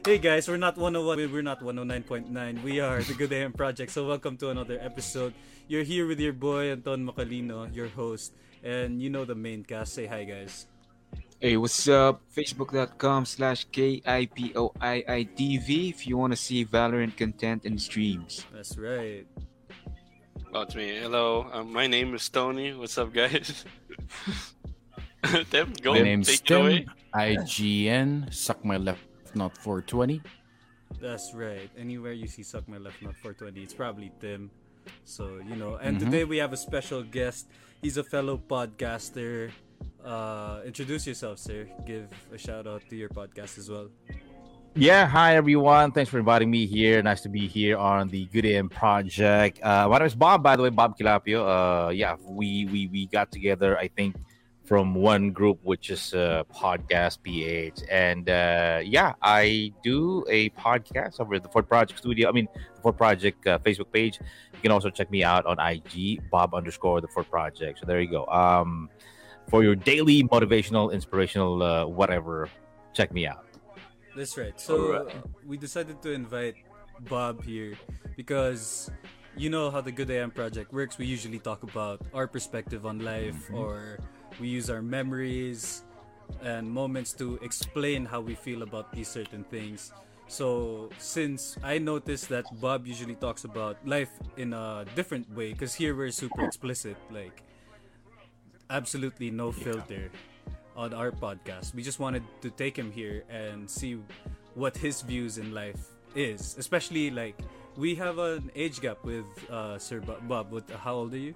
Hey guys, we're not 101, we're not 109.9. We are the Good AM Project. So welcome to another episode. You're here with your boy Anton Macalino, your host, and you know the main cast. Say hi guys. Hey, what's up? Facebook.com slash K-I-P-O-I-I-T-V if you want to see Valorant content and streams. That's right. About me. Hello, um, my name is Tony. What's up, guys? Tim, go. My name's take Tim. IGN. Suck my left, not 420. That's right. Anywhere you see Suck My Left Not 420, it's probably Tim. So, you know, and Mhm. today we have a special guest. He's a fellow podcaster. Uh, introduce yourself, sir. Give a shout out to your podcast as well. Yeah, hi everyone. Thanks for inviting me here. Nice to be here on the Good AM Project. Uh, my name is Bob, by the way, Bob Quilapio. Uh, yeah, we we we got together. I think from one group, which is uh, Podcast PH, and uh, yeah, I do a podcast over at the Fourth Project Studio. I mean, the Fourth Project uh, Facebook page. You can also check me out on IG, Bob underscore the Fourth Project. So there you go. Um, for your daily motivational, inspirational, uh, whatever, check me out. That's right. So Alright. uh, we decided to invite Bob here because you know how the Good AM project works. We usually talk about our perspective on life or we use our memories and moments to explain how we feel about these certain things. So since I noticed that Bob usually talks about life in a different way because here we're super explicit like absolutely no filter on our podcast. We just wanted to take him here and see what his views in life is, especially like we have an age gap with uh, Sir Bob. Bob, what, how old are you?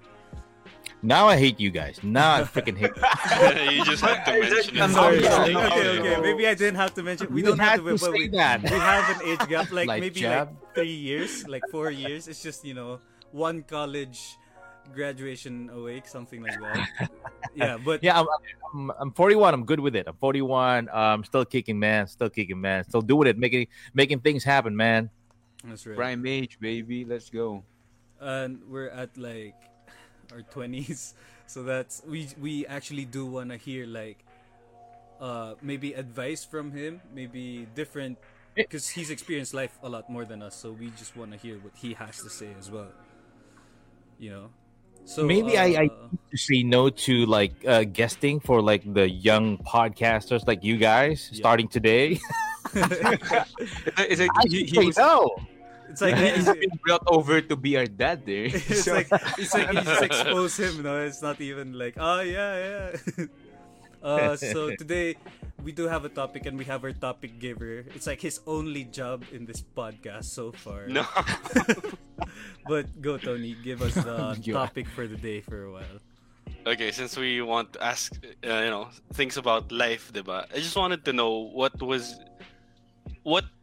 Now I hate you guys. Now I freaking hate. You. you just have to mention I'm it. sorry. okay, okay, okay. Maybe I didn't have to mention. We You don't have had to. to but say we, that. we have an age gap, like Light maybe jab. like three years, like four years. It's just you know one college graduation away, something like that. Yeah, but Yeah, I'm, I'm, I'm 41. I'm good with it. I'm 41. I'm still kicking, man. Still kicking, man. Still doing it, making making things happen, man. that's right. Prime age, baby. Let's go. and we're at like our 20s so that's we we actually do want to hear like uh maybe advice from him maybe different because he's experienced life a lot more than us so we just want to hear what he has to say as well you know so Maybe I- I- uh, say no to like uh, guesting for like the young podcasters like you guys Yeah. starting today. It's it, I he, he say was no. It's like he's he's, been brought over to be our dad there. it's like it's like you just expose him no it's not even like oh yeah yeah uh so today we do have a topic and we have our topic giver it's like his only job in this podcast so far No. but go tony give us the topic for the day for a while okay, since we want to ask, uh, you know, things about life, diba? I just wanted to know what was, what w- w-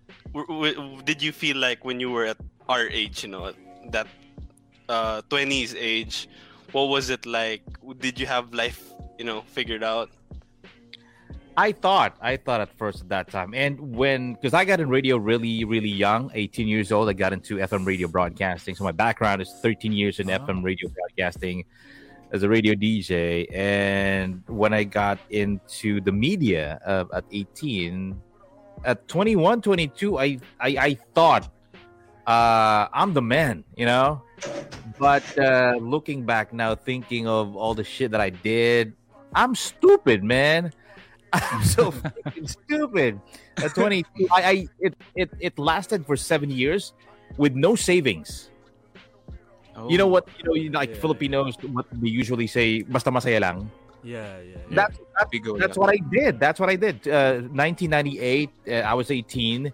did you feel like when you were at our age, you know, that uh, 20s age? What was it like? Did you have life, you know, figured out? I thought, I thought at first at that time, and when because I got in radio really, really young, 18 years old, I got into FM radio broadcasting. So my background is 13 years in Oh. FM radio broadcasting as a radio DJ. And when I got into the media uh, at 18, at 21, 22, I, I, I thought uh, I'm the man, you know. But uh, looking back now, thinking of all the shit that I did, I'm stupid, man. I'm so stupid. At 22, I, I it, it it lasted for seven years with no savings. You know what? You know, like Yeah. Filipinos, what we usually say, "Basta masaya lang." Yeah yeah, yeah. That's We go that's lang. what I did. That's what I did. Uh, 1998, uh, I was 18,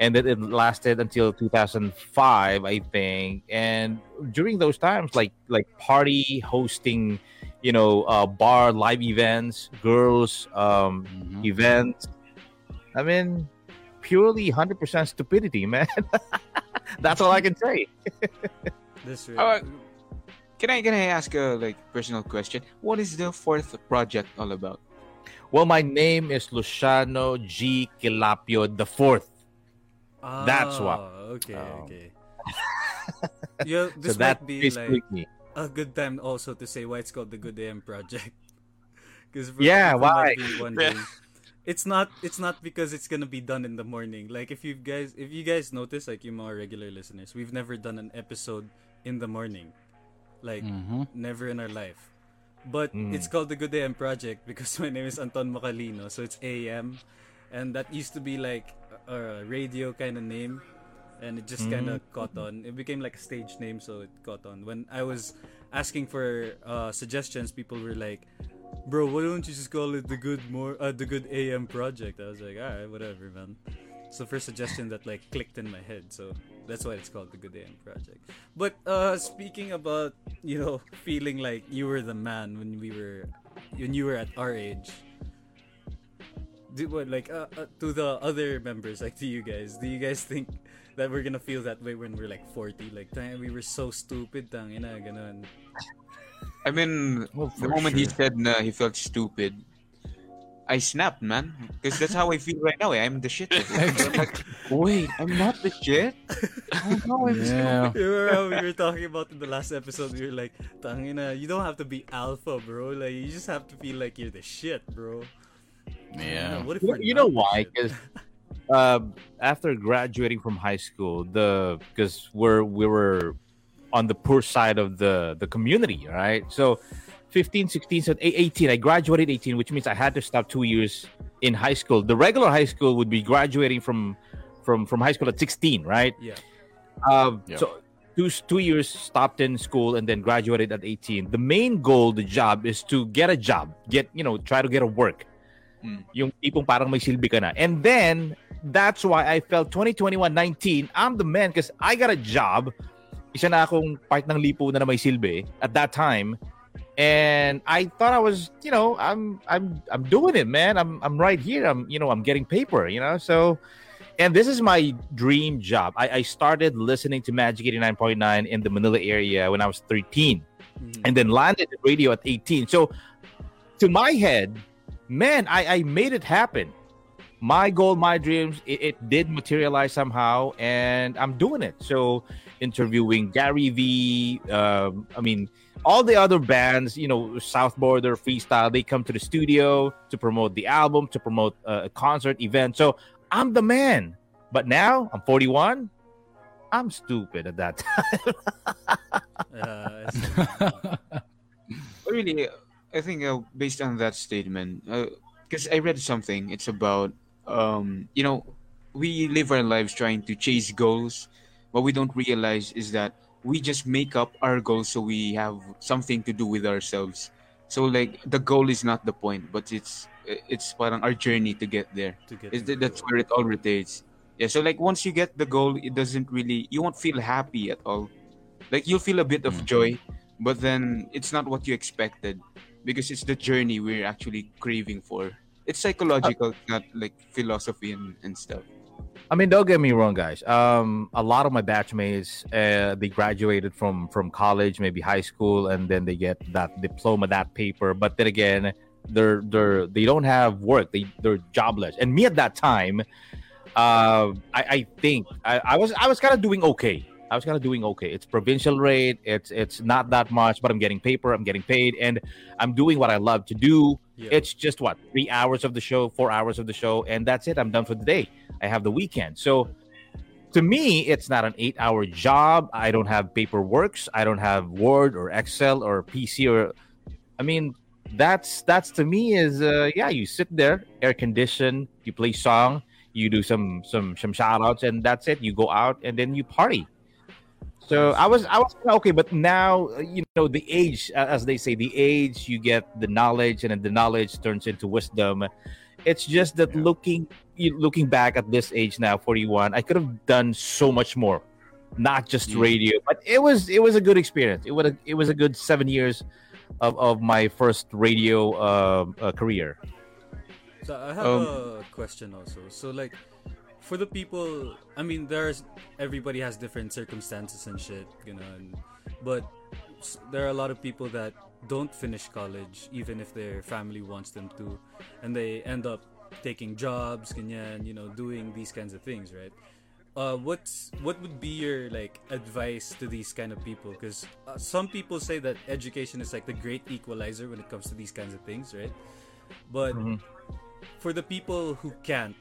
and then it lasted until 2005, I think. And during those times, like like party hosting, you know, uh, bar live events, girls um, Mhm. events. I mean, purely 100% stupidity, man. That's all I can say. this Alright. Can I can I ask a like personal question? What is the fourth project all about? Well, my name is Luciano G. Quilapio the Fourth. Ah, That's what. Okay Oh. okay yeah this so that might be like me. a good time also to say why it's called the Good AM Project. Because Yeah, why? One day, it's not it's not because it's gonna be done in the morning. Like if you guys if you guys notice, like you more regular listeners, we've never done an episode in the morning. Like Mhm. never in our life. But it's called the Good AM Project because my name is Anton Macalino, so it's AM, and that used to be like a a radio kind of name, and it just kind of caught on. It became like a stage name, so it caught on. When I was asking for uh, suggestions, people were like, "Bro, why don't you just call it the Good More, uh, the Good AM Project?" I was like, "All right, whatever, man." It's the first suggestion that like clicked in my head, so that's why it's called the Good AM Project. But uh, speaking about you know feeling like you were the man when we were when you were at our age, do what like uh, uh, to the other members like to you guys? Do you guys think that we're gonna feel that way when we're like forty? Like, "Tang, we were so stupid, tangina, ganun. I mean, Well, the for moment he said na he felt stupid, I snapped, man. Because that's how I feel right now. eh. I'm the shit. I'm like, wait, I'm not the shit. Oh no, I'm Yeah. You remember how we were talking about in the last episode? We were like, "Tangina, you don't have to be alpha, bro. Like, you just have to feel like you're the shit, bro." Yeah. What if You, you know why? Because uh, after graduating from high school, the because we're we were on the poor side of the the community, right? So 15, 16, so 18. I graduated 18, which means I had to stop two years in high school. The regular high school would be graduating from from from high school at 16, right? Yeah. Um, Yep. So two two years stopped in school and then graduated at 18. The main goal, the job, is to get a job, get you know, try to get a work. Mm. Yung tipong parang may silbi ka na. And then that's why I felt 2021-19, I'm the man because I got a job. Isa na akong part ng lipo na na may silbi at that time. And I thought I was, you know, I'm I'm I'm doing it, man. I'm I'm right here. I'm you know, I'm getting paper, you know. So and this is my dream job. I, I started listening to Magic 89.9 in the Manila area when I was 13 Mhm. and then landed at radio at 18. So to my head, man, I, I made it happen. My goal, my dreams, it, it did materialize somehow, and I'm doing it. So interviewing Gary V, um, I mean, all the other bands, you know, South Border, Freestyle, they come to the studio to promote the album, to promote uh, a concert event. So I'm the man. But now I'm 41. I'm stupid at that time. Uh, I see. But really, I think uh, based on that statement, because I read something, it's about, um, you know, we live our lives trying to chase goals. What we don't realize is that we just make up our goals so we have something to do with ourselves. So like the goal is not the point, but it's it's parang our journey to get there. to get Is that, that's it. where it all rotates. Yeah. So like once you get the goal, it doesn't really you won't feel happy at all. Like you'll feel a bit of Mm. joy, but then it's not what you expected because it's the journey we're actually craving for. It's psychological, not like philosophy and, and stuff. I mean, don't get me wrong, guys. Um, a lot of my batchmates, uh, they graduated from from college, maybe high school, and then they get that diploma, that paper. But then again, they're they're they don't have work. They they're jobless. And me at that time, uh, I, I think I, I was I was kind of doing okay. I was kind of doing okay. It's provincial rate. It's it's not that much, but I'm getting paper. I'm getting paid, and I'm doing what I love to do. Yeah. It's just what three hours of the show, four hours of the show, and that's it. I'm done for the day. I have the weekend. So to me, it's not an eight hour job. I don't have paperworks. I don't have Word or Excel or PC or I mean, that's that's to me is uh yeah, you sit there, air conditioned, you play song, you do some some some shout outs and that's it. You go out and then you party. So I was I was okay, but now you know the age, as they say, the age you get the knowledge, and then the knowledge turns into wisdom. It's just that Yeah. looking looking back at this age now, forty one, I could have done so much more, not just Yeah. radio, but it was it was a good experience. It was a, it was a good seven years of, of my first radio um uh, career. So I have Um, a question also. So like for the people I mean there's everybody has different circumstances and shit, you know, and, but there are a lot of people that don't finish college even if their family wants them to and they end up taking jobs, ganyan, you know, doing these kinds of things, right? Uh, what's what would be your like advice to these kind of people? Because uh, some people say that education is like the great equalizer when it comes to these kinds of things, right? But Mhm. for the people who can't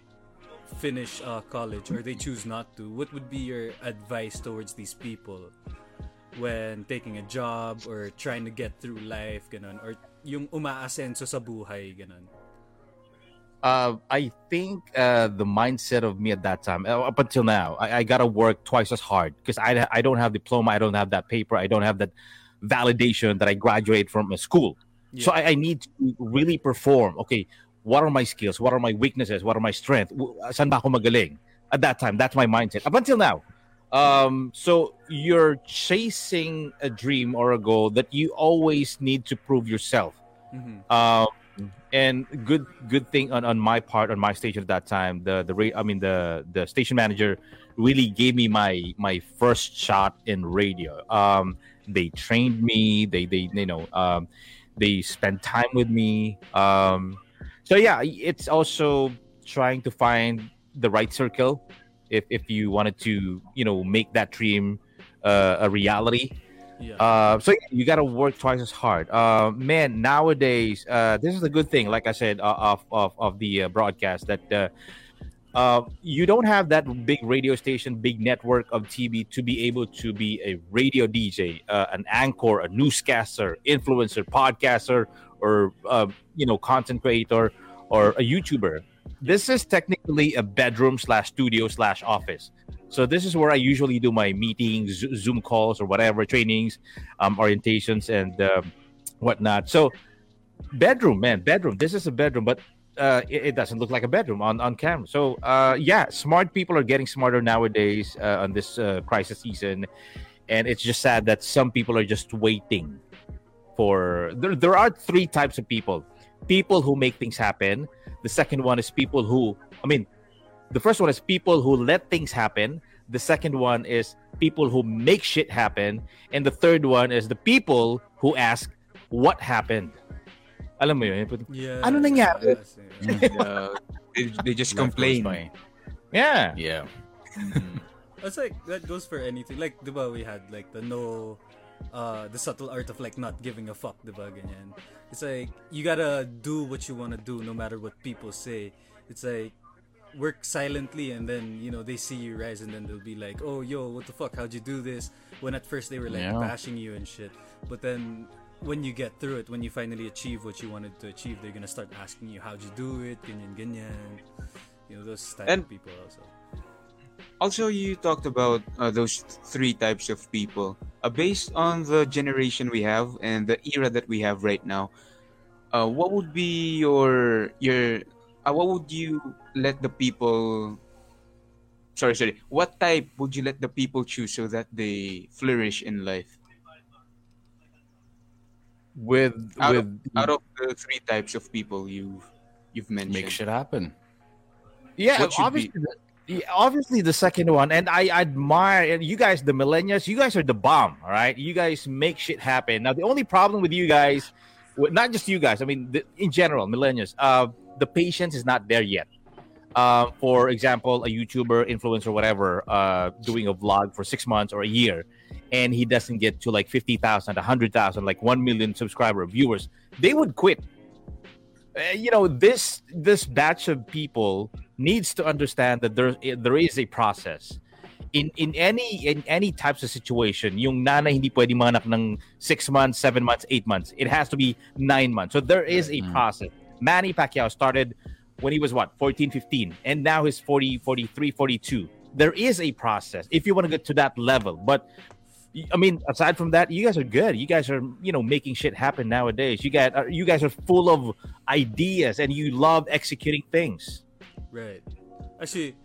finish uh, college or they choose not to, what would be your advice towards these people when taking a job or trying to get through life, ganun, or yung umaasenso sa buhay, ganun? Uh, I think uh, the mindset of me at that time, uh, up until now, I, I gotta work twice as hard because I, I don't have diploma, I don't have that paper, I don't have that validation that I graduate from a school. So I, I need to really perform. Okay, what are my skills? What are my weaknesses? What are my strengths? W- Saan ba ako magaling? At that time, that's my mindset. Up until now. Um, so you're chasing a dream or a goal that you always need to prove yourself. Mhm. Um, and good good thing on, on my part on my station at that time the the I mean the the station manager really gave me my my first shot in radio. Um they trained me. They they you know um they spent time with me. Um so yeah it's also trying to find the right circle if if you wanted to you know make that dream uh, a reality Yeah. uh, so you got to work twice as hard. Uh, man, nowadays, uh, this is a good thing. Like I said, uh, of of of the uh, broadcast that uh, uh, you don't have that big radio station, big network of TV to be able to be a radio DJ, uh, an anchor, a newscaster, influencer, podcaster, or uh, you know, content creator, or a YouTuber. This is technically a bedroom slash studio slash office. So this is where I usually do my meetings, Zoom calls, or whatever trainings, um, orientations, and um, whatnot. So bedroom, man, bedroom. This is a bedroom, but uh, it, it doesn't look like a bedroom on on camera. So uh, yeah, smart people are getting smarter nowadays uh, on this uh, crisis season, and it's just sad that some people are just waiting for. There, there are three types of people: people who make things happen. The second one is people who, I mean, the first one is people who let things happen. The second one is people who make shit happen, and the third one is the people who ask what happened. Alam mo yun? yeah. ano nangyari? Yes, yes. Uh, they, they just complain. by. Yeah. Yeah. It's like that goes for anything. Like, diba we had like the no, uh, the subtle art of like not giving a fuck, diba ganyan. It's like you gotta do what you wanna do no matter what people say. It's like work silently and then you know they see you rise and then they'll be like, oh yo, what the fuck? How'd you do this? When at first they were like Yeah. bashing you and shit, but then when you get through it, when you finally achieve what you wanted to achieve, they're gonna start asking you how'd you do it, ganyan ganyan. You know those type And- of people also. Also, you talked about uh, those three types of people. Uh, based on the generation we have and the era that we have right now, uh, what would be your your uh, what would you let the people? Sorry, sorry. What type would you let the people choose so that they flourish in life? With Out with of, out of the three types of people you've you've mentioned, Make shit happen. yeah, what should obviously, the, yeah, obviously the second one, and I admire and you guys, the millennials. You guys are the bomb. All right, you guys make shit happen. Now the only problem with you guys, not just you guys, I mean the, in general, millennials. Uh, the patience is not there yet. Uh, for example, a YouTuber, influencer, whatever, uh, doing a vlog for six months or a year, and he doesn't get to like 50,000, 100,000, like 1 million subscriber viewers, they would quit. Uh, you know, this this batch of people needs to understand that there there is a process. In in any in any types of situation, yung nanay hindi pwede manganak ng six months, seven months, eight months. It has to be nine months. So there is a Mhm. process. Manny Pacquiao started when he was what 14 15 and now he's 40 43 42 there is a process if you want to get to that level but I mean, aside from that, you guys are good. You guys are, you know, making shit happen nowadays. You guys are, you guys are full of ideas, and you love executing things. Right. Actually,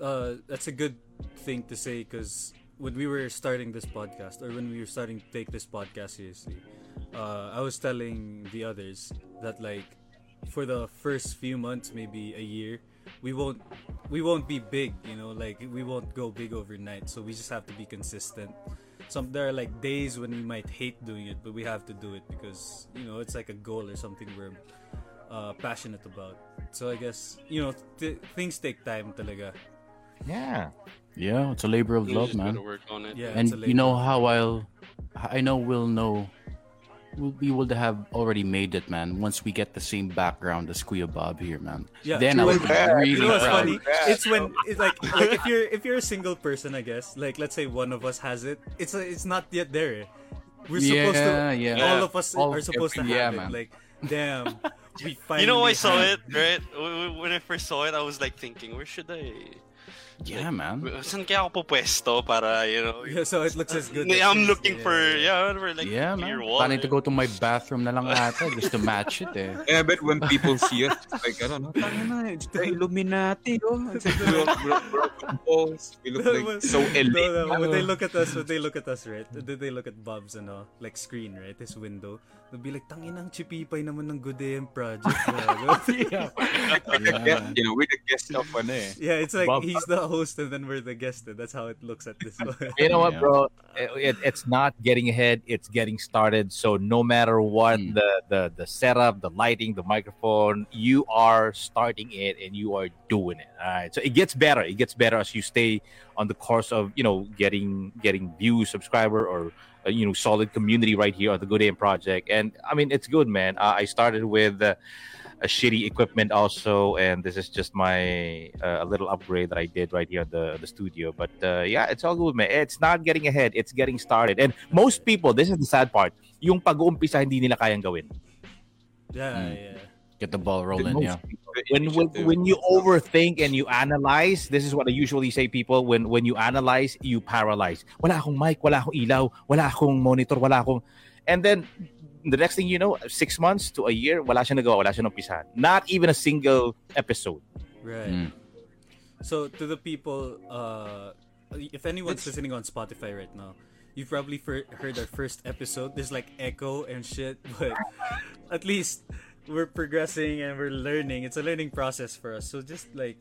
uh, that's a good thing to say because when we were starting this podcast, or when we were starting to take this podcast seriously, uh, I was telling the others that like for the first few months, maybe a year, we won't we won't be big. You know, like we won't go big overnight. So we just have to be consistent. Some there are like days when we might hate doing it, but we have to do it because you know it's like a goal or something we're uh, passionate about. So I guess you know th- things take time, talaga. Yeah, Yeah, it's a labor of You love, man. work on it. Yeah, And you know how I'll, I know we'll know we'll- we would have already made it, man. Once we get the same background as Kuya Bob here, man. Yeah, then I true. would be Yeah, really You know what's proud. funny? It's when it's like like if you're if you're a single person, I guess. Like let's say one of us has it. It's a, it's not yet there. Eh. We're supposed Yeah, to. yeah. All of us All- are supposed to have yeah, it. man. Like, damn. We finally. You know, I saw it right W- w- when I first saw it. I was like thinking, where should I? Yeah, man. Saan kaya ako pupwesto para you know? Yeah, so it looks as good. As I'm looking Yeah, for yeah. whatever, like yeah, clear man. wall. Planning to go to my bathroom na lang ata just to match it, eh. Yeah, but when people see us, it's like, I don't know, "Tangina, it's the Illuminati, oh. Balls. We look like so No, elite. no, when they look at us, when they look at us, right? Then they look at Bob's ano, like screen, right? His window. They'll be like, tanginang chipipay naman ng Good AM project. gago." yeah. Yeah, you know, we're the guest of ano eh. yeah, it's like Bob- he's the host and then we're the guest. And that's how it looks at this one. You know what, Yeah. bro? It, it- it's not getting ahead; it's getting started. So no matter what Mm. the, the the setup, the lighting, the microphone, you are starting it and you are doing it. All right. So it gets better. It gets better as you stay on the course of you know getting getting views, subscriber, or uh, you know solid community right here on the Good AM project. And I mean, it's good, man. Uh, I started with. Uh, a shitty equipment also and this is just my uh, a little upgrade that i did right here at the, the studio. But uh, yeah it's all good man. It's not getting ahead. It's getting started. And most people this is the sad part yung pag-uumpisa hindi nila kayang gawin. Yeah, Mm. yeah. Get the ball rolling, Most yeah. people, when, when when you overthink and you analyze this is what i usually say people when when you analyze you paralyze. Wala akong mic wala akong ilaw wala akong monitor wala akong and then the next thing you know six months to a year wala siya nagawa wala siya umpisahan not even a single episode Right. Mm. So to the people, uh, if anyone's listening on Spotify right now, you've probably fir- heard our first episode. There's like echo and shit, but at least we're progressing and we're learning. It's a learning process for us. So just like,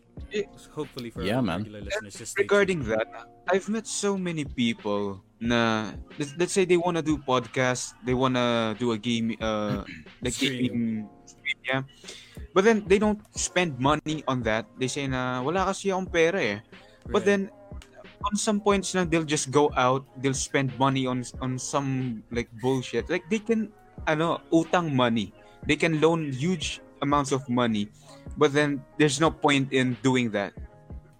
hopefully for Yeah, our man. regular listeners, just Regarding that, I've met so many people na let's, let's say they want to do podcast, they want to do a game uh like Stream. gaming stream, yeah. But then they don't spend money on that. They say na wala kasi akong pera eh. But then on some points na they'll just go out, they'll spend money on on some like bullshit. Like they can ano, utang money. They can loan huge amounts of money. But then there's no point in doing that.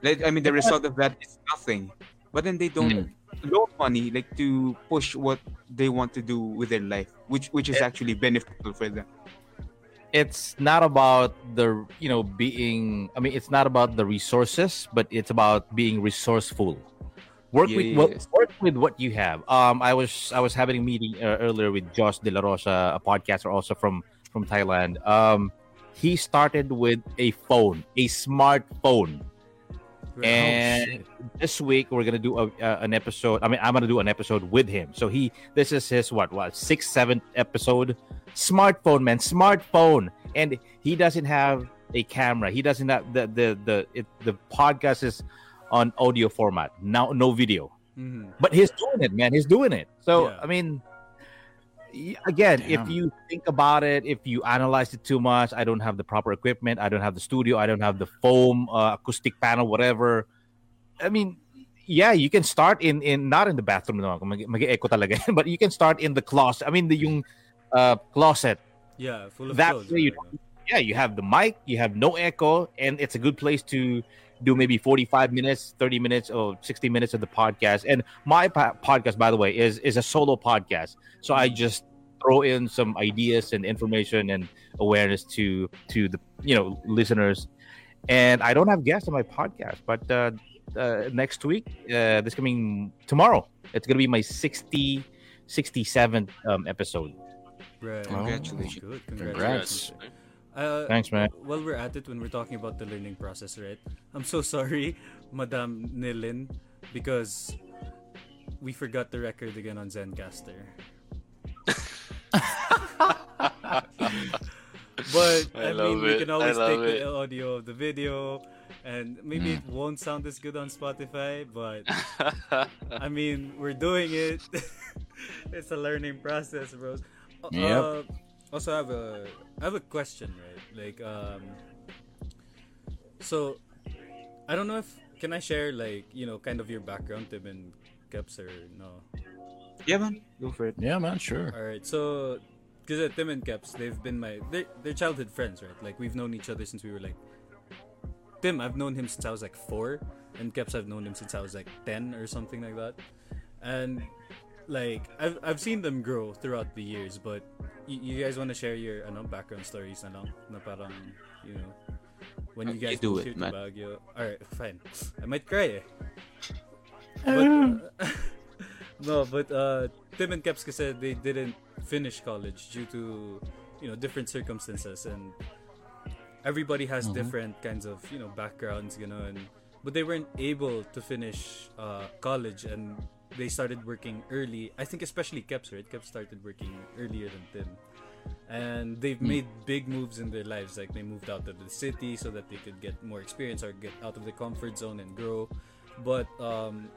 Like I mean the result of that is nothing. But then they don't loan money like to push what they want to do with their life, which which is actually beneficial for them. it's not about the you know being i mean it's not about the resources but it's about being resourceful. Work with what work with what you have. Um i was i was having a meeting uh, earlier with josh de la rosa a podcaster also from from thailand. Um he started with a phone a smartphone Right. and this week we're gonna do a, uh, an episode. I mean, I'm gonna do an episode with him. So he, this is his what, what, sixth, seventh episode. Smartphone, man, smartphone, and he doesn't have a camera. He doesn't have the the the it, the podcast is on audio format now, no video. Mhm. But he's doing it, man. He's doing it. So Yeah. I mean, again, if you think about it, if you analyze it too much, I don't have the proper equipment. I don't have the studio. I don't have the foam, uh, acoustic panel, whatever. I mean, yeah, you can start in in not in the bathroom mag- mag-echo talaga but you can start in the closet. I mean, the yung uh, closet. Yeah, full of That clothes. way you? Yeah, you have the mic, you have no echo, and it's a good place to do maybe 45 minutes, 30 minutes, or 60 minutes of the podcast. And my po- podcast, by the way, is is a solo podcast. So I just throw in some ideas and information and awareness to to the you know listeners. And I don't have guests on my podcast, but uh, uh, next week, uh, this coming tomorrow, it's gonna be my 60, 67th um, episode. Right. Oh, Congratulations. Good. Congrats. Congratulations. Uh, Thanks, man. while we're at it, when we're talking about the learning process, right? I'm so sorry, Madame Nilin, because we forgot the record again on Zencastr. but I I, love mean, we it. can always take it. the audio of the video, and maybe it won't sound as good on Spotify, but I mean, we're doing it. it's a learning process, bros. Uh, Yep. uh, also, I have a I have a question, right? Like, um, so I don't know if can I share like you know kind of your background, Tim and Keps, or no? Yeah, man, go for it. Yeah, man, sure. All right, so because uh, Tim and Keps, they've been my they're, they're childhood friends, right? Like we've known each other since we were like Tim, I've known him since I was like four, and Keps, I've known him since I was like ten or something like that. And like I've I've seen them grow throughout the years, but y- you guys want to share your ano, background stories na lang, na parang you know when you Okay, guys do moved it, man. Baguio. All right, fine. I might cry. Eh. But, uh, no, but uh, Tim and Keps kasi they didn't finish college due to you know different circumstances and everybody has different kinds of you know backgrounds you know and but they weren't able to finish uh, college and they started working early. I think especially keps right? Keps started working earlier than tim. And they've made big moves in their lives. Like they moved out of the city so that they could get more experience or get out of the comfort zone and grow. But um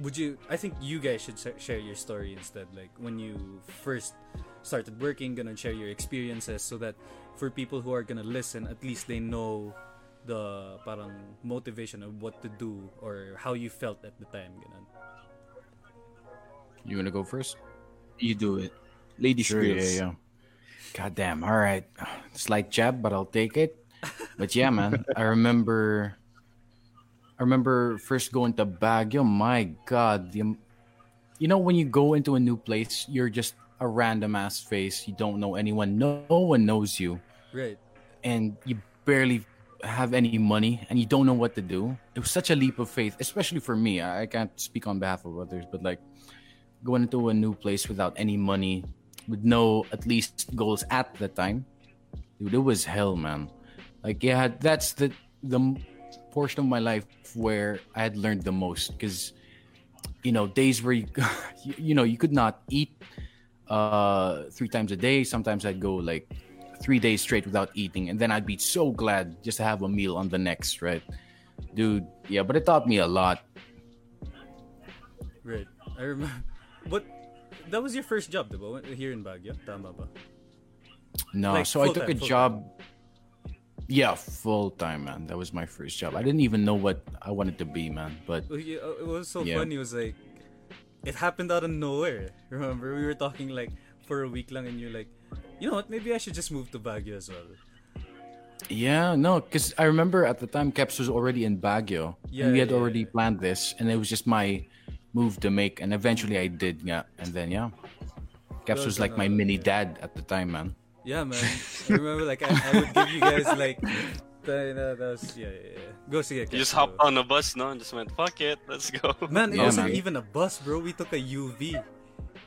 would you i think you guys should share your story instead. Like when you first started working gonna share your experiences so that for people who are gonna listen at least they know the parang motivation of what to do or how you felt at the time ganun. You wanna go first? You do it. Lady Sure, girls. yeah, yeah. God damn. All right. Slight jab, but I'll take it. But yeah, man. I remember. I remember first going to Baguio. My God, the, you know when you go into a new place, you're just a random ass face. You don't know anyone. No, no one knows you, right and you barely have any money, and you don't know what to do. It was such a leap of faith, especially for me. I, I can't speak on behalf of others, but like going into a new place without any money, with no at least goals at the time, dude, it was hell, man. Like, yeah, that's the the portion of my life where I had learned the most because, you know, days where you, you, know, you could not eat uh three times a day. Sometimes I'd go like three days straight without eating, and then I'd be so glad just to have a meal on the next, right? Dude, yeah, but it taught me a lot. right i remember but that was your first job diba here in Baguio tama ba No, Like, so I took a job. Yeah, full time, man. That was my first job. I didn't even know what I wanted to be, man. But uh, it was so Yeah. funny. It was like, it happened out of nowhere. Remember, we were talking like for a week lang, and you're like, you know what? Maybe I should just move to Baguio as well. yeah, no, because I remember at the time Keps was already in Baguio, Yeah, and we had yeah, already yeah. planned this, and it was just my move to make, and eventually I did, yeah. And then yeah, Keps was like my mini dad at the time, man. Yeah, man. I remember like I, I would give you guys like, the, the, that was, yeah, yeah, yeah. Go see it. You just hopped on a bus, no, and just went, "Fuck it, let's go." Man, it Yeah, wasn't man. even a bus, bro. We took a UV.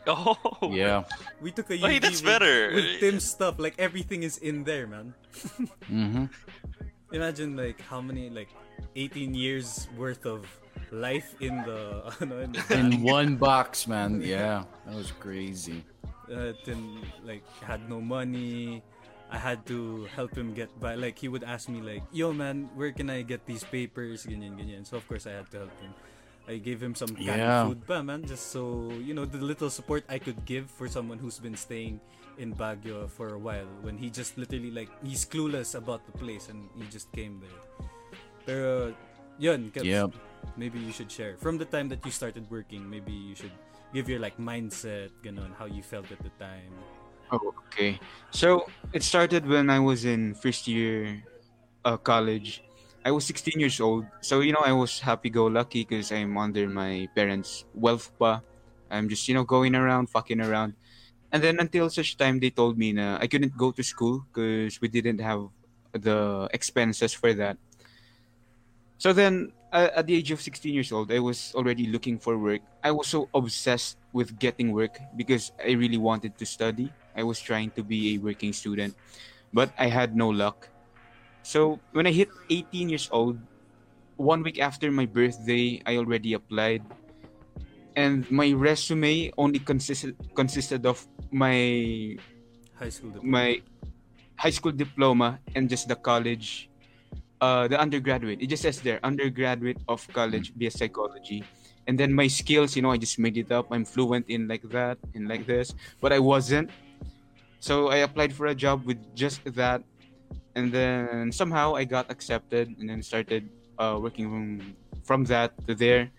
Oh, Yeah. We took a UV. Wait, that's with- better. With Tim's stuff, like everything is in there, man. Mm-hmm. Imagine like how many like 18 years worth of life in the in the In one box, man. Yeah, that was crazy. uh, then like had no money. I had to help him get by. Like he would ask me like, "Yo, man, where can I get these papers?" Ganyan, ganyan. So of course I had to help him. I gave him some canned Yeah. food, pa, man, just so you know the little support I could give for someone who's been staying in Baguio for a while. When he just literally like he's clueless about the place and he just came there. Pero yun, Yep. Maybe you should share from the time that you started working. Maybe you should give your like mindset, ganon, how you felt at the time. Oh, okay. So it started when I was in first year uh, college. I was 16 years old. So, you know, I was happy-go-lucky because I'm under my parents' wealth pa. I'm just, you know, going around, fucking around. And then until such time, they told me na I couldn't go to school because we didn't have the expenses for that. So then, Uh, at the age of 16 years old, I was already looking for work. I was so obsessed with getting work because I really wanted to study. I was trying to be a working student, but I had no luck. So when I hit 18 years old, one week after my birthday, I already applied. And my resume only consisted consisted of my High school diploma. my high school diploma and just the college uh the undergraduate. It just says there undergraduate of college BS psychology. And then my skills you know I just made it up. I'm fluent in like that and like this. But I wasn't. So I applied for a job with just that. And then somehow I got accepted and then started uh, working from, from that to there.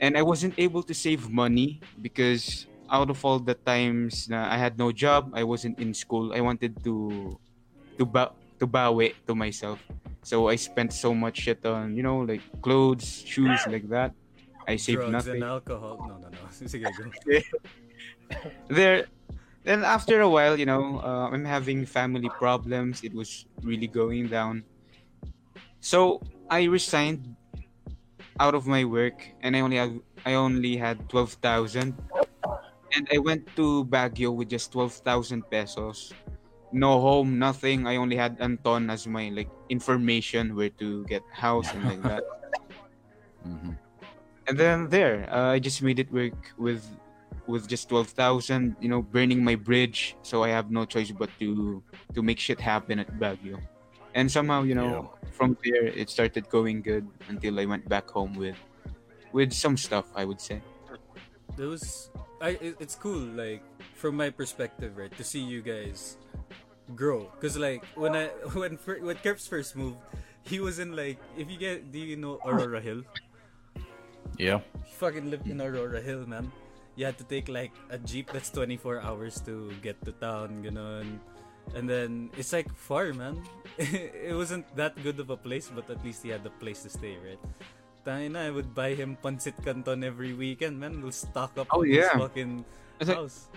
And I wasn't able to save money because out of all the times I had no job, I wasn't in school, I wanted to to ba- to bow it to myself. So I spent so much shit on, you know, like clothes, shoes, like that. I saved Drugs nothing. and alcohol. No, no, no. Sige, there then after a while you know uh, i'm having family problems it was really going down so i resigned out of my work and i only have i only had 12000 and i went to baguio with just 12000 pesos no home nothing. I only had anton as my like information where to get house and like that. Mhm. and then there uh, i just made it work with with just 12000 you know burning my bridge. So i have no choice but to to make shit happen at baguio. And somehow you know from there it started going good until i went back home with with some stuff i would say. There was, I. It's cool, like from my perspective, right, to see you guys grow. Cause like when I when when Keps first moved, he was in like if you get, do you know Aurora Hill? Yeah. He fucking lived in Aurora Hill, man. You had to take like a jeep that's 24 hours to get to town, ganon. And then it's like far, man. it wasn't that good of a place, but at least he had the place to stay, right? Tangina, I would buy him pancit canton every weekend, man. We'll stock up Oh, on his yeah. fucking It's like- house.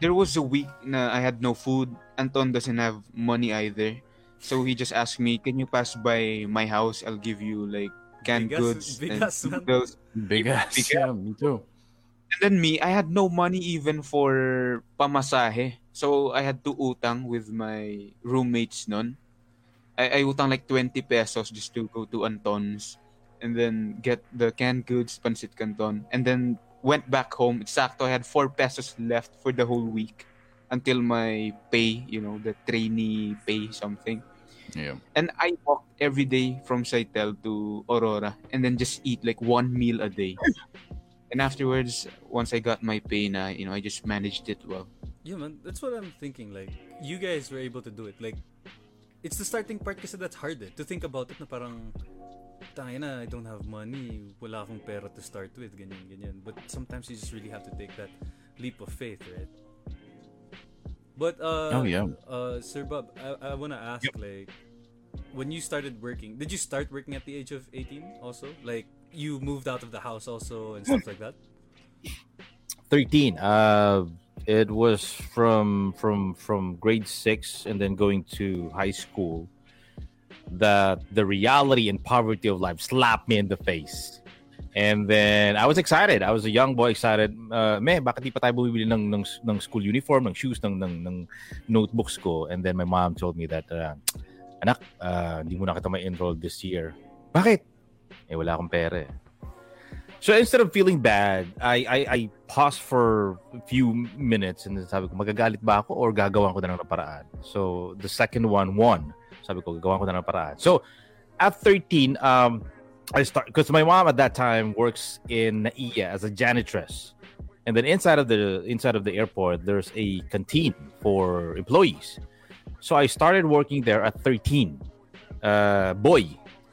there was a week na i had no food anton doesn't have money either so he just asked me can you pass by my house i'll give you like canned Bigas- goods bigas, and man. noodles Big ass. Big Yeah, me too. And then me, I had no money even for pamasahe. So I had to utang with my roommates nun. I, I utang like 20 pesos just to go to Anton's and then get the canned goods, pancit canton, and then went back home. Exacto, I had 4 pesos left for the whole week until my pay, you know, the trainee pay something. Yeah. And I walked every day from Saitel to Aurora and then just eat like one meal a day. And afterwards, once I got my pay na, you know, I just managed it well. Yeah, man. That's what I'm thinking. Like, you guys were able to do it. Like, it's the starting part kasi that's hard eh. To think about it na parang, tangina, I don't have money. Wala akong pera to start with. Ganyan, ganyan. But sometimes you just really have to take that leap of faith, right? But, uh, Oh, yeah. uh, Sir Bob, I, I wanna ask, like, when you started working, did you start working at the age of 18 also? Like, you moved out of the house also and stuff like that? 13 uh it was from from from grade 6 and then going to high school that the reality and poverty of life slapped me in the face and then I was excited. I was a young boy excited. Uh, meh, bakit di pa tayo bumibili ng, ng, ng school uniform, ng shoes, ng, ng, ng notebooks ko? And then my mom told me that, uh, anak, uh, hindi mo na kita ma-enroll this year. Bakit? Eh, wala akong pera eh. So instead of feeling bad, I, I, I paused for a few minutes and then sabi ko, magagalit ba ako or gagawan ko na ng paraan? So the second one won. Sabi ko, gagawan ko na ng paraan. So at 13, um, I start because my mom at that time works in NAIA as a janitress. And then inside of the inside of the airport, there's a canteen for employees. So I started working there at 13. Uh, boy,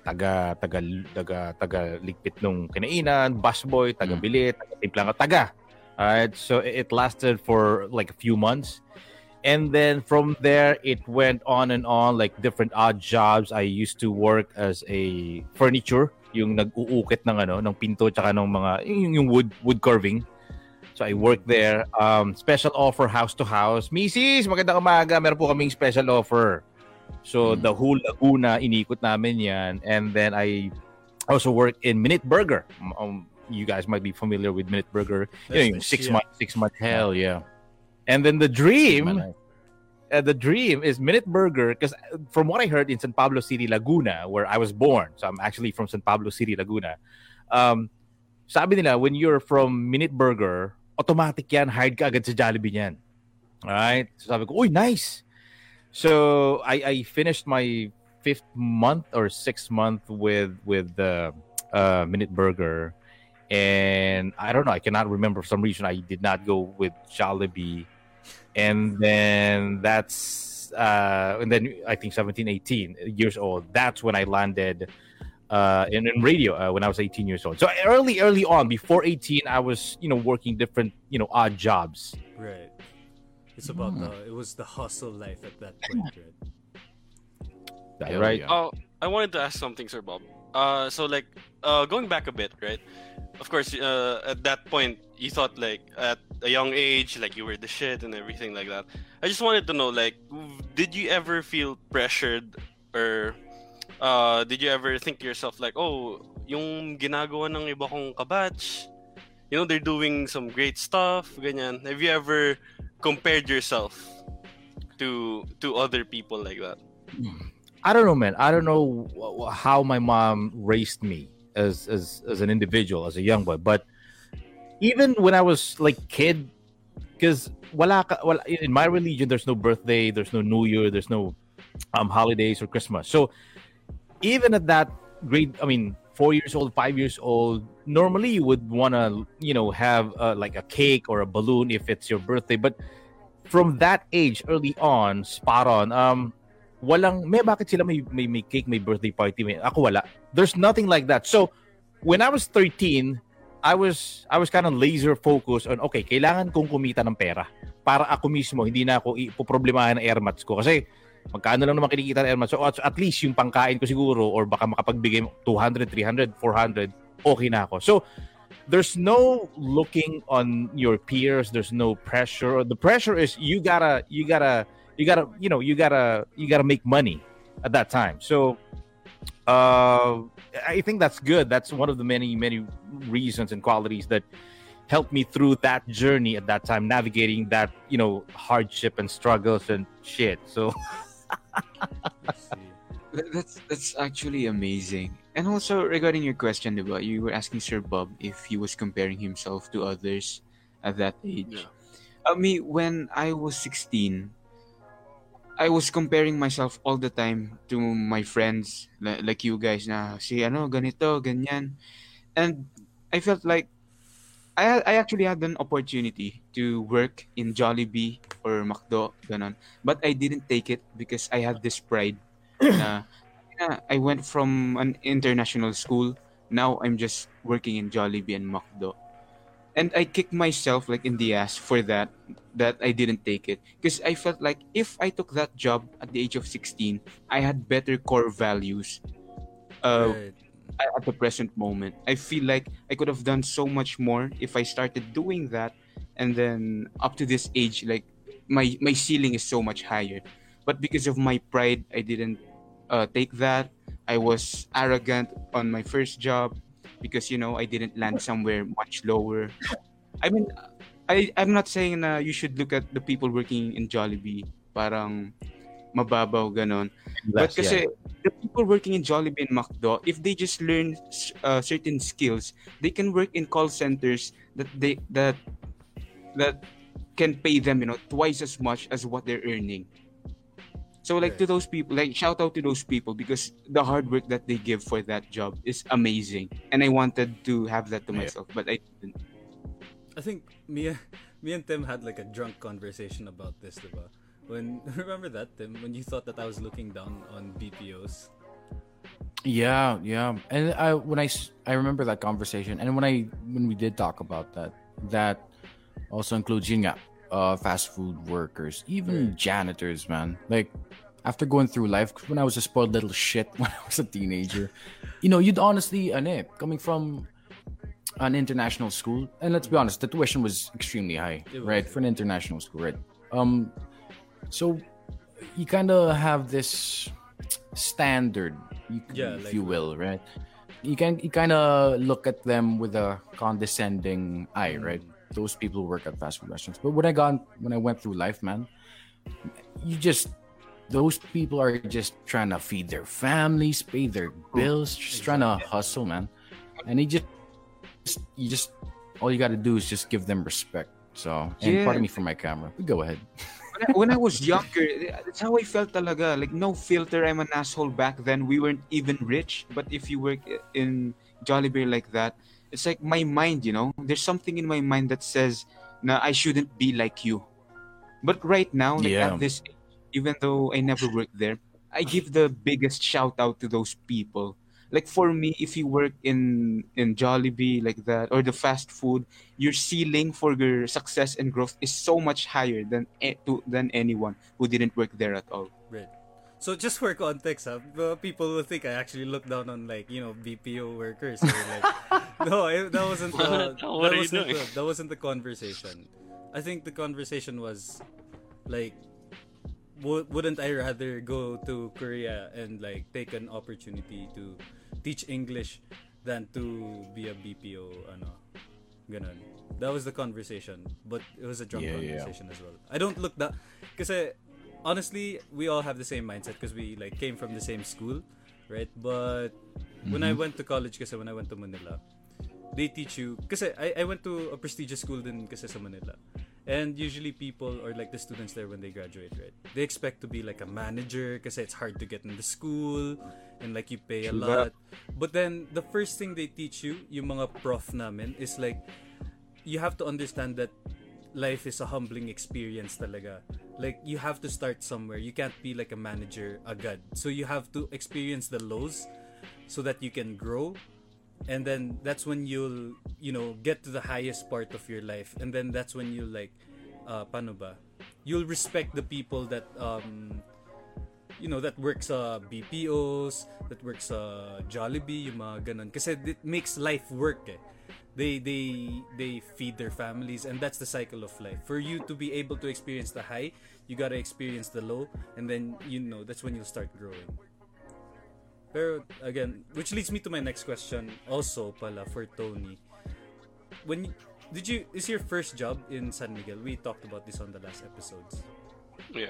taga taga taga taga ligpit nung kinainan, busboy, taga bilit, taga timplang taga. Alright, so it lasted for like a few months. And then from there it went on and on like different odd jobs. I used to work as a furniture, yung nag-uukit ng ano, ng pinto tsaka ng mga yung, yung wood wood carving. So I worked there. Um, special offer house to house. Mrs. Magandang umaga. Meron po kaming special offer. So Mm. the whole Laguna inikot namin yan. And then I also worked in Minute Burger. Um, you guys might be familiar with Minute Burger. You know, yung six month, six month Hell yeah. And then the dream, uh, the dream is Minute Burger because from what I heard in San Pablo City, Laguna, where I was born, so I'm actually from San Pablo City, Laguna. Um, sabi nila, when you're from Minute Burger, automatic yan, hired ka agad sa Jollibee niyan. Alright? So sabi ko, uy, nice! So I, I finished my fifth month or sixth month with with the uh, Minute Burger. And I don't know, I cannot remember for some reason I did not go with Jollibee and then that's uh and then i think 17 18 years old that's when i landed uh, in, in radio uh, when I was 18 years old. So early, early on, before 18, I was you know working different you know odd jobs. Right. It's about the. It was the hustle life at that point, right? That Hell right? Oh, I wanted to ask something, Sir Bob. Uh, so like, uh, going back a bit, right? Of course, uh, at that point, you thought like at a young age, like you were the shit and everything like that. I just wanted to know, like, did you ever feel pressured, or uh, did you ever think to yourself like, oh, yung ginagawa ng iba kong kabatch, you know, they're doing some great stuff, ganyan. Have you ever compared yourself to to other people like that? I don't know, man. I don't know how my mom raised me as as as an individual, as a young boy. But even when I was like kid, because in my religion, there's no birthday, there's no New Year, there's no um holidays or Christmas. So even at that grade, I mean, four years old, five years old, normally you would wanna you know have uh, like a cake or a balloon if it's your birthday, but from that age, early on, spot on. Um, walang may bakit sila may, may may cake may birthday party may ako wala there's nothing like that so when I was 13 I was I was kind of laser focused on okay kailangan kong kumita ng pera para ako mismo hindi na ako ipoproblemahan ng airmats ko. Kasi magkano lang naman kinikita ng airmats so at, least yung pangkain ko siguro or baka makapagbigay 200 300 400 okay na ako. So there's no looking on your peers there's no pressure. The pressure is you gotta you gotta you gotta you know you gotta you gotta make money at that time. So uh i think that's good that's one of the many many reasons and qualities that helped me through that journey at that time navigating that you know hardship and struggles and shit so I see. That- That's that's actually amazing. And also regarding your question, diba, you were asking Sir Bob if he was comparing himself to others at that age. Yeah. Uh, me, when I was 16, I was comparing myself all the time to my friends, li- like you guys, na si ano, ganito, ganyan. And I felt like I, I actually had an opportunity to work in Jollibee or McDo, ganon. But I didn't take it because I had this pride na na I went from an international school. Now I'm just working in Jollibee and McDo. And I kicked myself like in the ass for that that I didn't take it because I felt like if I took that job at the age of 16, I had better core values uh, Right. at the present moment. I feel like I could have done so much more if I started doing that and then up to this age like my my ceiling is so much higher. But because of my pride, I didn't uh, take that. I was arrogant on my first job because you know I didn't land somewhere much lower. I mean, I I'm not saying na you should look at the people working in Jollibee parang mababaw ganon. But Less, kasi yeah. the people working in Jollibee and McDo, if they just learn uh, certain skills, they can work in call centers that they that that can pay them, you know, twice as much as what they're earning. So like to those people, like shout out to those people because the hard work that they give for that job is amazing, and I wanted to have that to Yeah. myself, but I didn't. I think me, me and Tim had like a drunk conversation about this, diba? When remember that Tim, when you thought that I was looking down on BPOs. Yeah, yeah. And I when I s- I remember that conversation, and when I when we did talk about that, that also includes yun nga, uh, fast food workers, even janitors, man. Like after going through life, when I was a spoiled little shit when I was a teenager, you know, you'd honestly, ano eh, coming from an international school, and let's be honest, the tuition was extremely high, right, for an international school, right? Um, so you kind of have this standard, you, Yeah, if like- you will, right? You can you kind of look at them with a condescending eye, right? Those people who work at fast food restaurants. But when I got when I went through life, man, you just those people are just trying to feed their families, pay their bills, just trying to hustle, man. And you just you just all you got to do is just give them respect. So, and Yeah. pardon me for my camera. Go ahead. when I, when I was younger, that's how I felt talaga. Like no filter, I'm an asshole back then. We weren't even rich, but if you work in Jollibee like that, it's like my mind, you know. There's something in my mind that says, "Na I shouldn't be like you." But right now, like Yeah. at this, age, even though I never worked there, I give the biggest shout out to those people. like for me if you work in in Jollibee like that or the fast food your ceiling for your success and growth is so much higher than eh, to, than anyone who didn't work there at all. So just for context, huh, uh, people will think I actually look down on like you know BPO workers. Or like, no, I, that wasn't the that, What are you wasn't the, that wasn't the conversation. I think the conversation was like, w- wouldn't I rather go to Korea and like take an opportunity to teach English than to be a BPO ano, ganon. That was the conversation, but it was a drunk Yeah, yeah. conversation as well. I don't look that because honestly, we all have the same mindset because we like came from the same school, right? But when I mm-hmm. went to college, kasi when I went to Manila, they teach you because I, I went to a prestigious school din kasi sa Manila. And usually people or like the students there when they graduate, right? They expect to be like a manager because it's hard to get in the school and like you pay a lot. But then the first thing they teach you, yung mga prof namin is like you have to understand that life is a humbling experience talaga. Like you have to start somewhere. You can't be like a manager agad. So you have to experience the lows so that you can grow and then that's when you'll you know get to the highest part of your life and then that's when you like uh paano ba you'll respect the people that um you know that works sa BPOs that works sa Jollibee yung mga ganun kasi it makes life work eh they they they feed their families and that's the cycle of life for you to be able to experience the high you gotta experience the low and then you know that's when you'll start growing pero again, which leads me to my next question also pala for Tony. When you, did you is your first job in San Miguel? We talked about this on the last episodes. Yeah.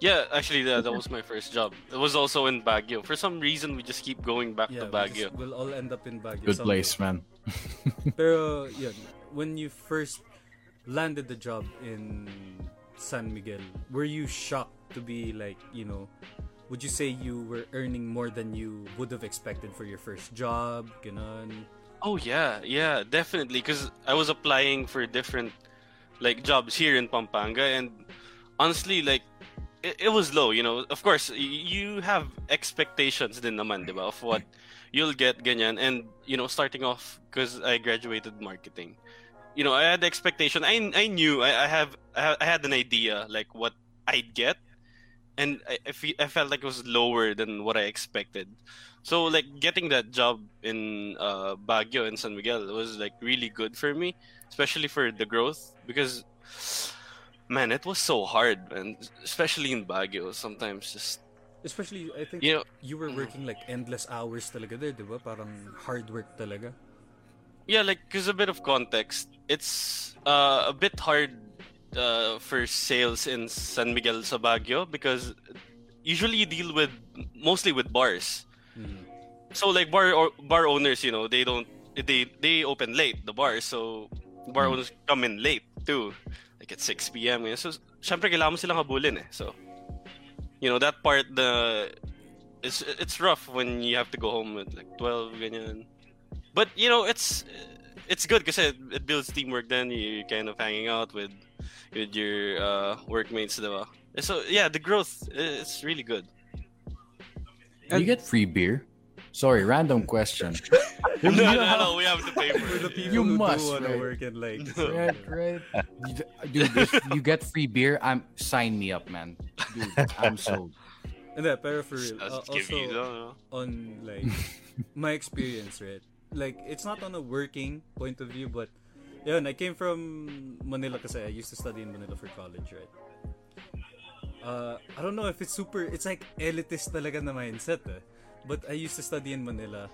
Yeah, actually, that, that was my first job. It was also in Baguio. For some reason, we just keep going back Yeah, to we Baguio. just- we'll all end up in Baguio. Good someday. place, man. Pero yun, when you first landed the job in San Miguel, were you shocked to be like, you know, would you say you were earning more than you would have expected for your first job? Ganon. Oh yeah, yeah, definitely. Because I was applying for different like jobs here in Pampanga, and honestly, like it, it was low. You know, of course, you have expectations din naman, diba, of what you'll get, ganyan. And you know, starting off because I graduated marketing. You know, I had the expectation. I I knew I, I have I had an idea like what I'd get, and I I, fe- I felt like it was lower than what I expected. So like getting that job in uh, Baguio and San Miguel was like really good for me, especially for the growth because man, it was so hard, and especially in Baguio. Sometimes just Especially, I think you know, you were working like endless hours talaga there, di ba? Parang hard work talaga. yeah, like because a bit of context, it's uh, a bit hard uh, for sales in San Miguel sa Baguio because usually you deal with mostly with bars. Mhm. so like bar or bar owners you know they don't they they open late the bars so bar owners come in late too like at 6 p.m. so syempre kailangan mo silang habulin eh so you know that part the it's it's rough when you have to go home at like 12 ganyan but you know it's it's good because it, it builds teamwork then you're kind of hanging out with with your uh, workmates diba? so yeah the growth it's really good you get free beer? Sorry, random question. no, no, no, we have to pay for For the it. people You who must, do want to right? work in like right, right. Dude, if you get free beer, I'm sign me up, man. Dude, I'm sold. Hindi, pero for real. Uh, give you, also, no, no. on like my experience, right? Like it's not on a working point of view, but yun, I came from Manila because I used to study in Manila for college, right? Uh, I don't know if it's super, it's like elitist talaga na mindset eh. But I used to study in Manila.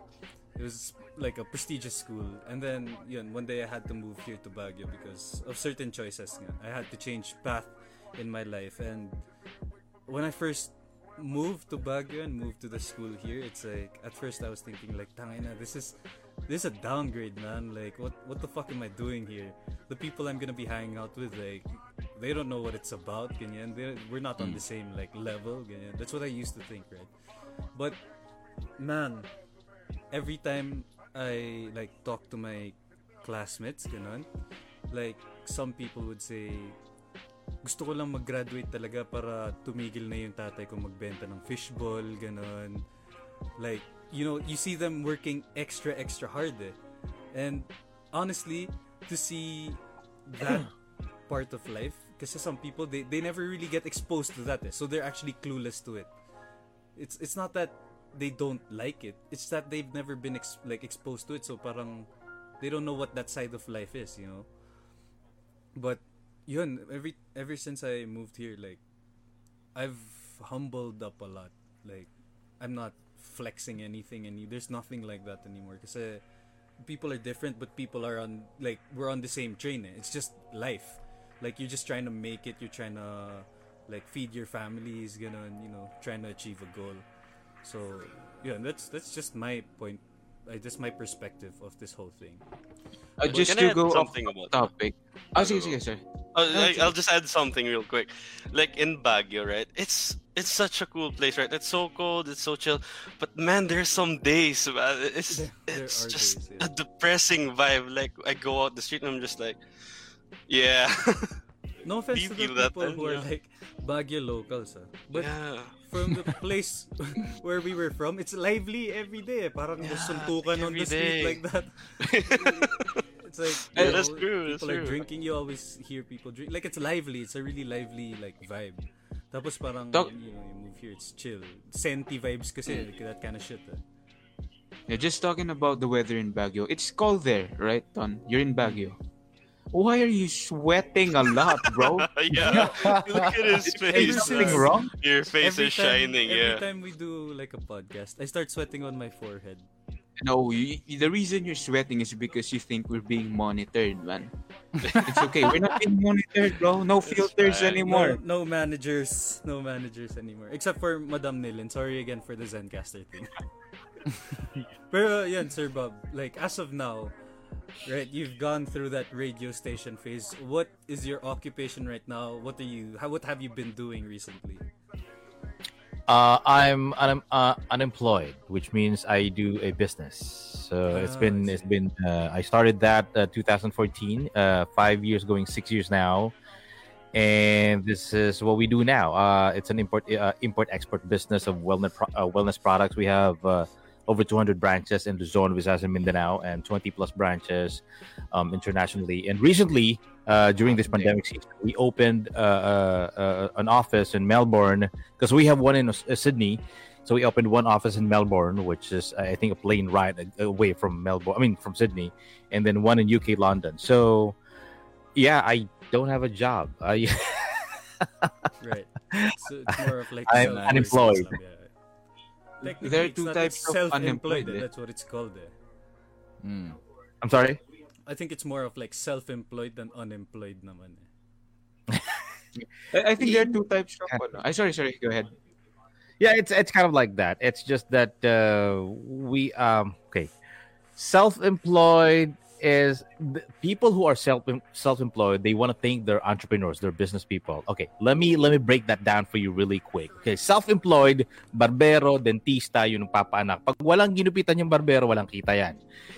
It was like a prestigious school. And then, yun, one day I had to move here to Baguio because of certain choices nga. I had to change path in my life. And when I first moved to Baguio and moved to the school here, it's like at first I was thinking like, tangina, this is this is a downgrade, man. Like, what what the fuck am I doing here? The people I'm gonna be hanging out with, like, they don't know what it's about, ganyan. They, we're not on hmm. the same like level, ganyan. That's what I used to think, right? But man, every time I like talk to my classmates, ganon, like some people would say, gusto ko lang mag-graduate talaga para tumigil na yung tatay ko magbenta ng fishball, ganon. Like, you know you see them working extra extra hard eh. and honestly to see that part of life because some people they, they never really get exposed to that eh. so they're actually clueless to it it's it's not that they don't like it. It's that they've never been ex- like exposed to it so parang they don't know what that side of life is you know? But yun every ever since I moved here like I've humbled up a lot. Like I'm not flexing anything any there's nothing like that anymore. Because people are different but people are on like we're on the same train eh. it's just life. Like you're just trying to make it you're trying to like feed your families gonna you know trying to achieve a goal so yeah that's that's just my point like that's my perspective of this whole thing Uh, Can just I to add go off something about topic. Oh, sige, sige, sir. Uh, No, like, sure. I'll just add something real quick. Like in Baguio, right? It's it's such a cool place, right? It's so cold, it's so chill. But man, there's some days, man. It's There- there it's are just days, yeah. a depressing vibe. Like I go out the street and I'm just like, yeah, no offense to the feel that people then? who are Yeah. like Baguio locals ah. but yeah. from the place where we were from it's lively every day parang Yeah, suntukan on every the street day. like that it's like Yeah, you that's know, true, that's people are true. drinking you always hear people drink like it's lively it's a really lively like vibe tapos parang Talk- you know you move here it's chill senti vibes kasi like that kind of shit ah. Yeah, just talking about the weather in Baguio. It's cold there, right, Ton? You're in Baguio. Why are you sweating a lot, bro? yeah. Look at his Is something man. wrong? Your face every is time, shining. every Yeah. time we do like a podcast I start sweating on my forehead No, you, the reason you're sweating is because you think we're being monitored, man. it's okay. We're not being monitored, bro. No filters fine. anymore. No, no managers, no managers anymore. Except for Madam Nilin. Sorry again for the Zencastr thing. Pero yan, Sir Bob, like as of now, right, you've gone through that radio station phase. What is your occupation right now? What are you how what have you been doing recently? Uh, I'm un- uh, unemployed, which means I do a business. So it's been I it's been uh, I started that uh, 2014, uh, five years going six years now, and this is what we do now. Uh, it's an import uh, import export business of wellness pro- uh, wellness products. We have uh, over 200 branches in Luzon, Visayas, and Mindanao, and 20 plus branches um, internationally. And recently, uh, during this pandemic season, we opened uh, uh, uh, an office in Melbourne because we have one in uh, Sydney. So we opened one office in Melbourne, which is I think a plane ride away from Melbourne. I mean from Sydney, and then one in UK London. So yeah, I don't have a job. I Right. So it's more of like I'm unemployed. stuff, yeah. Technically, There are two types of self-employed. unemployed. That's what it's called. Eh. Mm. I'm sorry. I think it's more of like self-employed than unemployed naman. Eh. I, I think there are two types of. ano. I sorry, sorry. Go ahead. Yeah, it's it's kind of like that. It's just that uh, we um okay, self-employed is the people who are self self-employed. They want to think they're entrepreneurs, they're business people. Okay, let me let me break that down for you really quick. Okay, self-employed, barbero, dentista, yung papaanak. Pag walang ginupitan yung barbero, walang kita yan.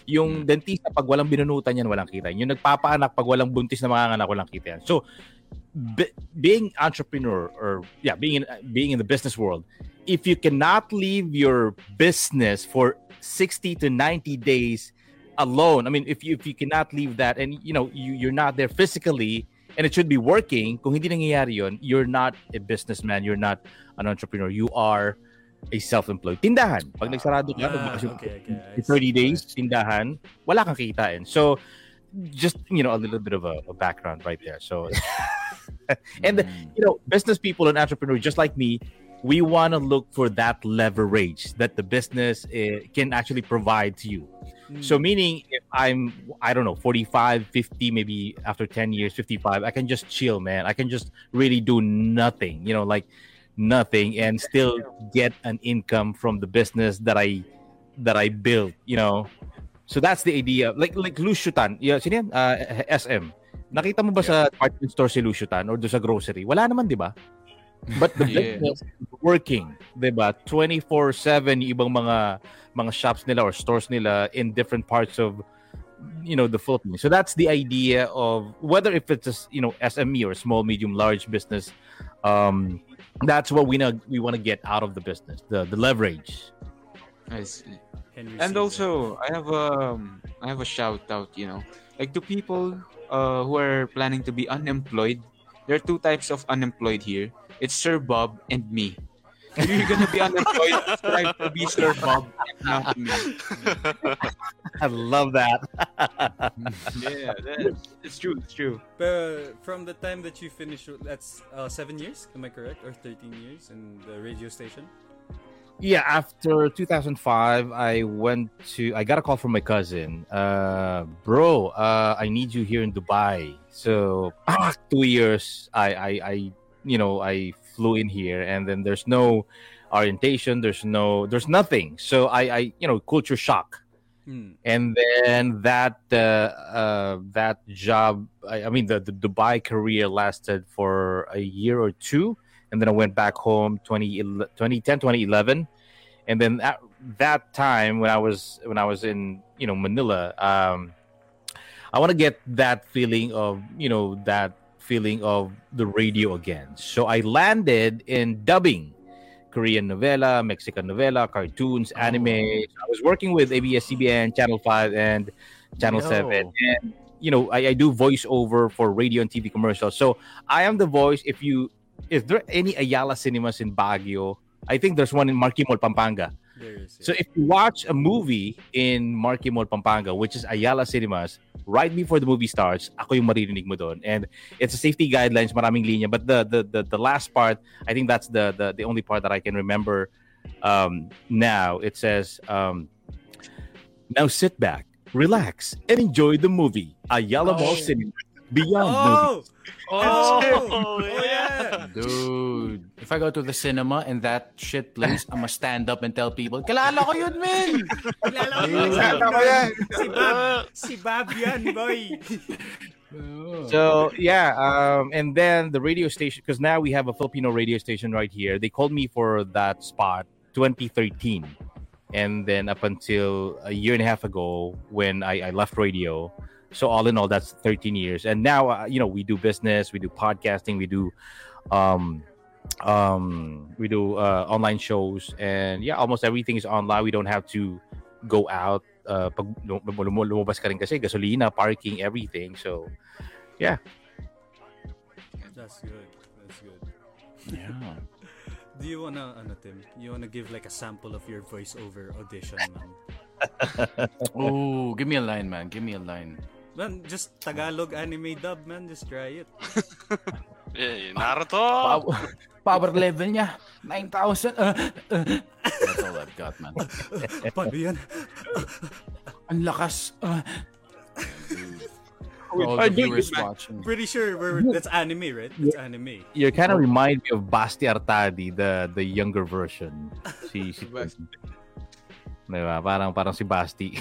Yung hmm. dentista, pag walang binunutan yan, walang kita yan. Yung nagpapaanak, pag walang buntis na mga anak, walang kita yan. So, be- being entrepreneur or yeah being in being in the business world if you cannot leave your business for 60 to 90 days alone. I mean if you if you cannot leave that and you know you you're not there physically and it should be working kung hindi nangyayari yun you're not a businessman. You're not an entrepreneur. You are a self-employed. Tindahan. Pag nagsarado ka Ah, okay, okay. In 30 see. days tindahan wala kang kitain so just you know a little bit of a, a background right there. So and the, Mm. you know business people and entrepreneurs just like me we want to look for that leverage that the business uh, can actually provide to you. Mm. so meaning if i'm i don't know 45 50 maybe after 10 years 55 i can just chill man. I can just really do nothing you know like nothing and still get an income from the business that i that i built you know? So that's the idea. Like like Lucio Tan yeah sino yan? Uh, SM nakita mo ba sa department store si Lucio Tan or do sa grocery? Wala naman di ba but the Yeah. business is working di ba 24/7 yung ibang mga mga shops nila or stores nila in different parts of you know the Philippines. So that's the idea of whether if it's a s- you know SME or small, medium, large business. Um, that's what we know we want to get out of the business, the the leverage. I see. And Caesar. also I have a I have a shout out, you know, like to people uh, who are planning to be unemployed. There are two types of unemployed here. It's Sir Bob and me. If you're gonna be unemployed, strive to be Sir Bob and not me. I love that. Yeah, that, it's true. It's true. But from the time that you finished, that's uh, seven years. Am I correct, or thirteen years in the radio station? Yeah, after 2005, I went to. I got a call from my cousin. Uh, bro, uh, I need you here in Dubai. So ah, two years. I, I, I, you know, I flew in here, and then there's no orientation. There's no. There's nothing. So I, I, you know, culture shock. Hmm. and then that uh, uh, that job I, I mean the, the dubai career lasted for a year or two and then i went back home 20, 2010 2011 and then at that time when i was when i was in you know manila um, i want to get that feeling of you know that feeling of the radio again so i landed in dubbing Korean novella, Mexican novella, cartoons, anime. I was working with ABS-CBN, Channel 5, and Channel Yo. 7. And, you know, I, I do voiceover for radio and TV commercials. So I am the voice. If you, is there any Ayala cinemas in Baguio? I think there's one in Marquee Mall, Pampanga. So if you watch a movie in Marquee Mall, Pampanga, which is Ayala Cinemas, right before the movie starts, ako yung maririnig mo doon. And it's a safety guidelines, maraming linya. But the the the, the last part, I think that's the, the the only part that I can remember um, now. It says, um, now sit back, relax, and enjoy the movie. Ayala Mall Oh. Cinema. Beyond movie. oh, Oh, oh, yeah. yeah. Dude, if I go to the cinema and that shit plays, I'ma stand up and tell people, kilala ko yun, man! Kilala ko Dude. yun. Kilala ko yan. Si Bob. Si Bob yan, boy. So yeah, um, and then the radio station because now we have a Filipino radio station right here. They called me for that spot 2013, and then up until a year and a half ago when I, I left radio. So all in all, that's 13 years, and now uh, you know we do business, we do podcasting, we do um, um, we do uh, online shows, and yeah, almost everything is online. We don't have to go out. Uh, pag lum- lum- lumabas ka rin kasi gasolina, parking, everything. So yeah That's good. That's good. Yeah. Do you wanna, ano, Tim? You wanna give like a sample of your voiceover audition, man? Oh, give me a line, man. Give me a line. Man, just Tagalog anime dub, man. Just try it. Yeah, Naruto. Power, power level niya, 9,000. Uh, uh. That's all I've got, man. Paano yan? Ang lakas. Uh. All the viewers watching. Pretty sure we're, that's anime, right? That's anime. you kind of remind me of Basti Artadi, the the younger version. Si, si Diba? Parang parang si Basti.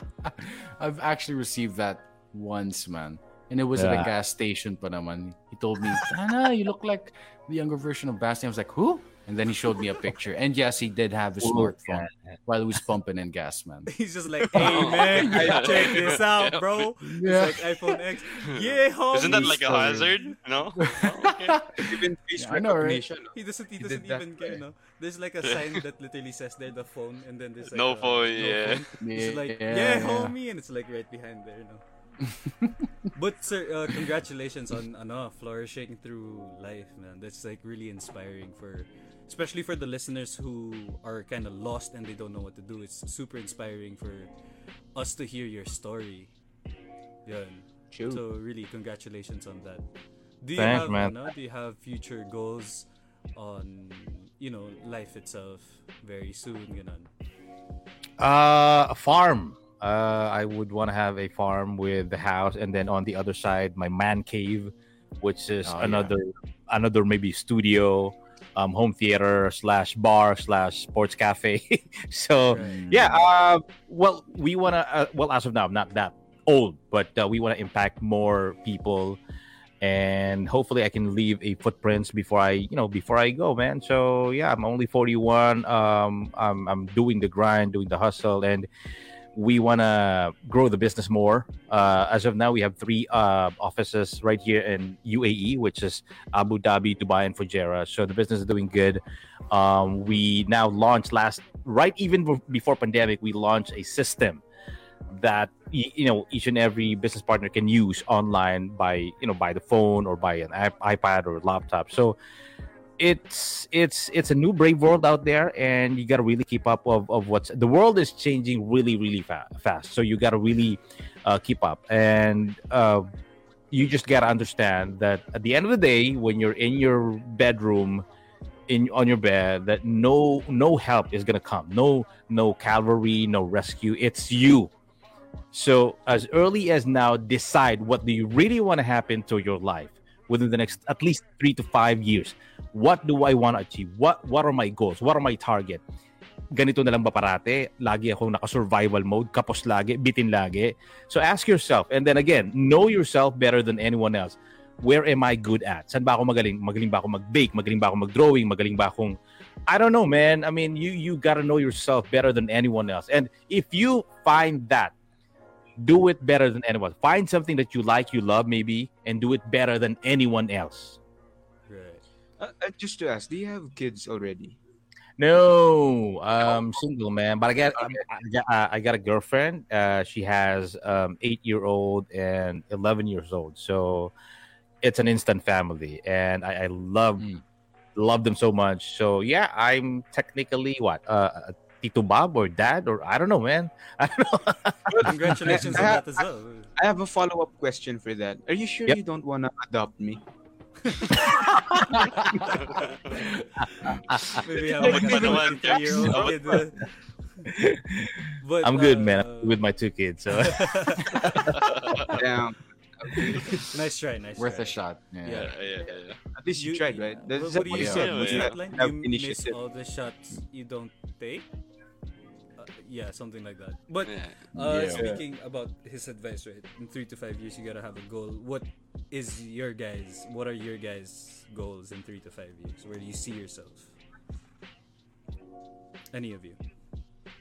I've actually received that once, man. And it was at a gas station pa naman. He told me, Sana, you look like the younger version of Basti. I was like, who? And then he showed me a picture. And yes, he did have a smartphone while he was pumping in gas, man. He's just like, hey, man, check this out, bro. Yeah. It's like iPhone X. Yeah, homie. Isn't that like a hazard? No. Oh, okay. Even face Yeah, know, right? He doesn't. He He doesn't did that, even care. No, there's like a sign that literally says there the phone, and then there's like No a, phone, yeah. phone. It's like yeah, homie, and it's like right behind there. No. but sir, uh, congratulations on ano flourishing through life, man. That's like really inspiring for, especially for the listeners who are kind of lost and they don't know what to do. It's super inspiring for us to hear your story. True. So really, congratulations on that. Do you Thanks, have man. ano, do you have future goals on you know life itself very soon? Ganon. Uh, a farm. Uh, I would want to have a farm with the house, and then on the other side, my man cave, which is Oh, yeah. another another maybe studio, um, home theater slash bar slash sports cafe. so Right. yeah, uh, well, we want to. Uh, well, as of now, I'm not that old, but uh, we want to impact more people, and hopefully, I can leave a footprint before I, you know, before I go, man. So yeah, I'm only 41. Um, I'm I'm doing the grind, doing the hustle, and we want to grow the business more. Uh, as of now, we have three uh, offices right here in UAE, which is Abu Dhabi, Dubai, and Fujairah. So the business is doing good. Um, we now launched last, right even before pandemic, we launched a system that you know each and every business partner can use online by you know by the phone or by an iPad or laptop. So it's it's it's a new brave world out there and you got to really keep up of, of what's the world is changing really really fa- fast. So you got to really uh, keep up. And uh, you just got to understand that at the end of the day when you're in your bedroom in on your bed that no no help is gonna come. No no cavalry no rescue. It's you. So as early as now decide what do you really want to happen to your life within the next at least three to five years what do I want to achieve? What what are my goals? What are my target? Ganito na lang ba parate? Lagi akong naka-survival mode, kapos lagi, bitin lagi. So ask yourself, and then again, know yourself better than anyone else. Where am I good at? Saan ba ako magaling? Magaling ba ako mag-bake? Magaling ba ako mag-drawing? Magaling ba akong... I don't know, man. I mean, you you gotta know yourself better than anyone else. And if you find that, do it better than anyone. Find something that you like, you love, maybe, and do it better than anyone else. Right. Uh, uh, just to ask, do you have kids already? No, um, single man. But I got, I, got, I got a girlfriend. Uh, she has um, eight year old and eleven years old. So it's an instant family, and I, I love Mm. love them so much. So yeah, I'm technically what uh, a Tito Bob or dad or I don't know, man. I don't know. Congratulations on that as well. I have a follow up question for that. Are you sure Yep. you don't want to adopt me? Maybe have Abot like a naman, 23-year-old Abot kid. uh, But, I'm good, man. uh, I'm with my two kids. So Yeah. nice try, nice Worth try. a shot. Yeah. Yeah. yeah, yeah, yeah. At least you, tried, right? That's what, what what do you you said. Yeah, What's you yeah. have You miss all the shots you don't take. Yeah, something like that. But uh, Yeah. speaking about his advice, right? In three to five years, you gotta have a goal. What is your guys? What are your guys' goals in three to five years? Where do you see yourself? Any of you?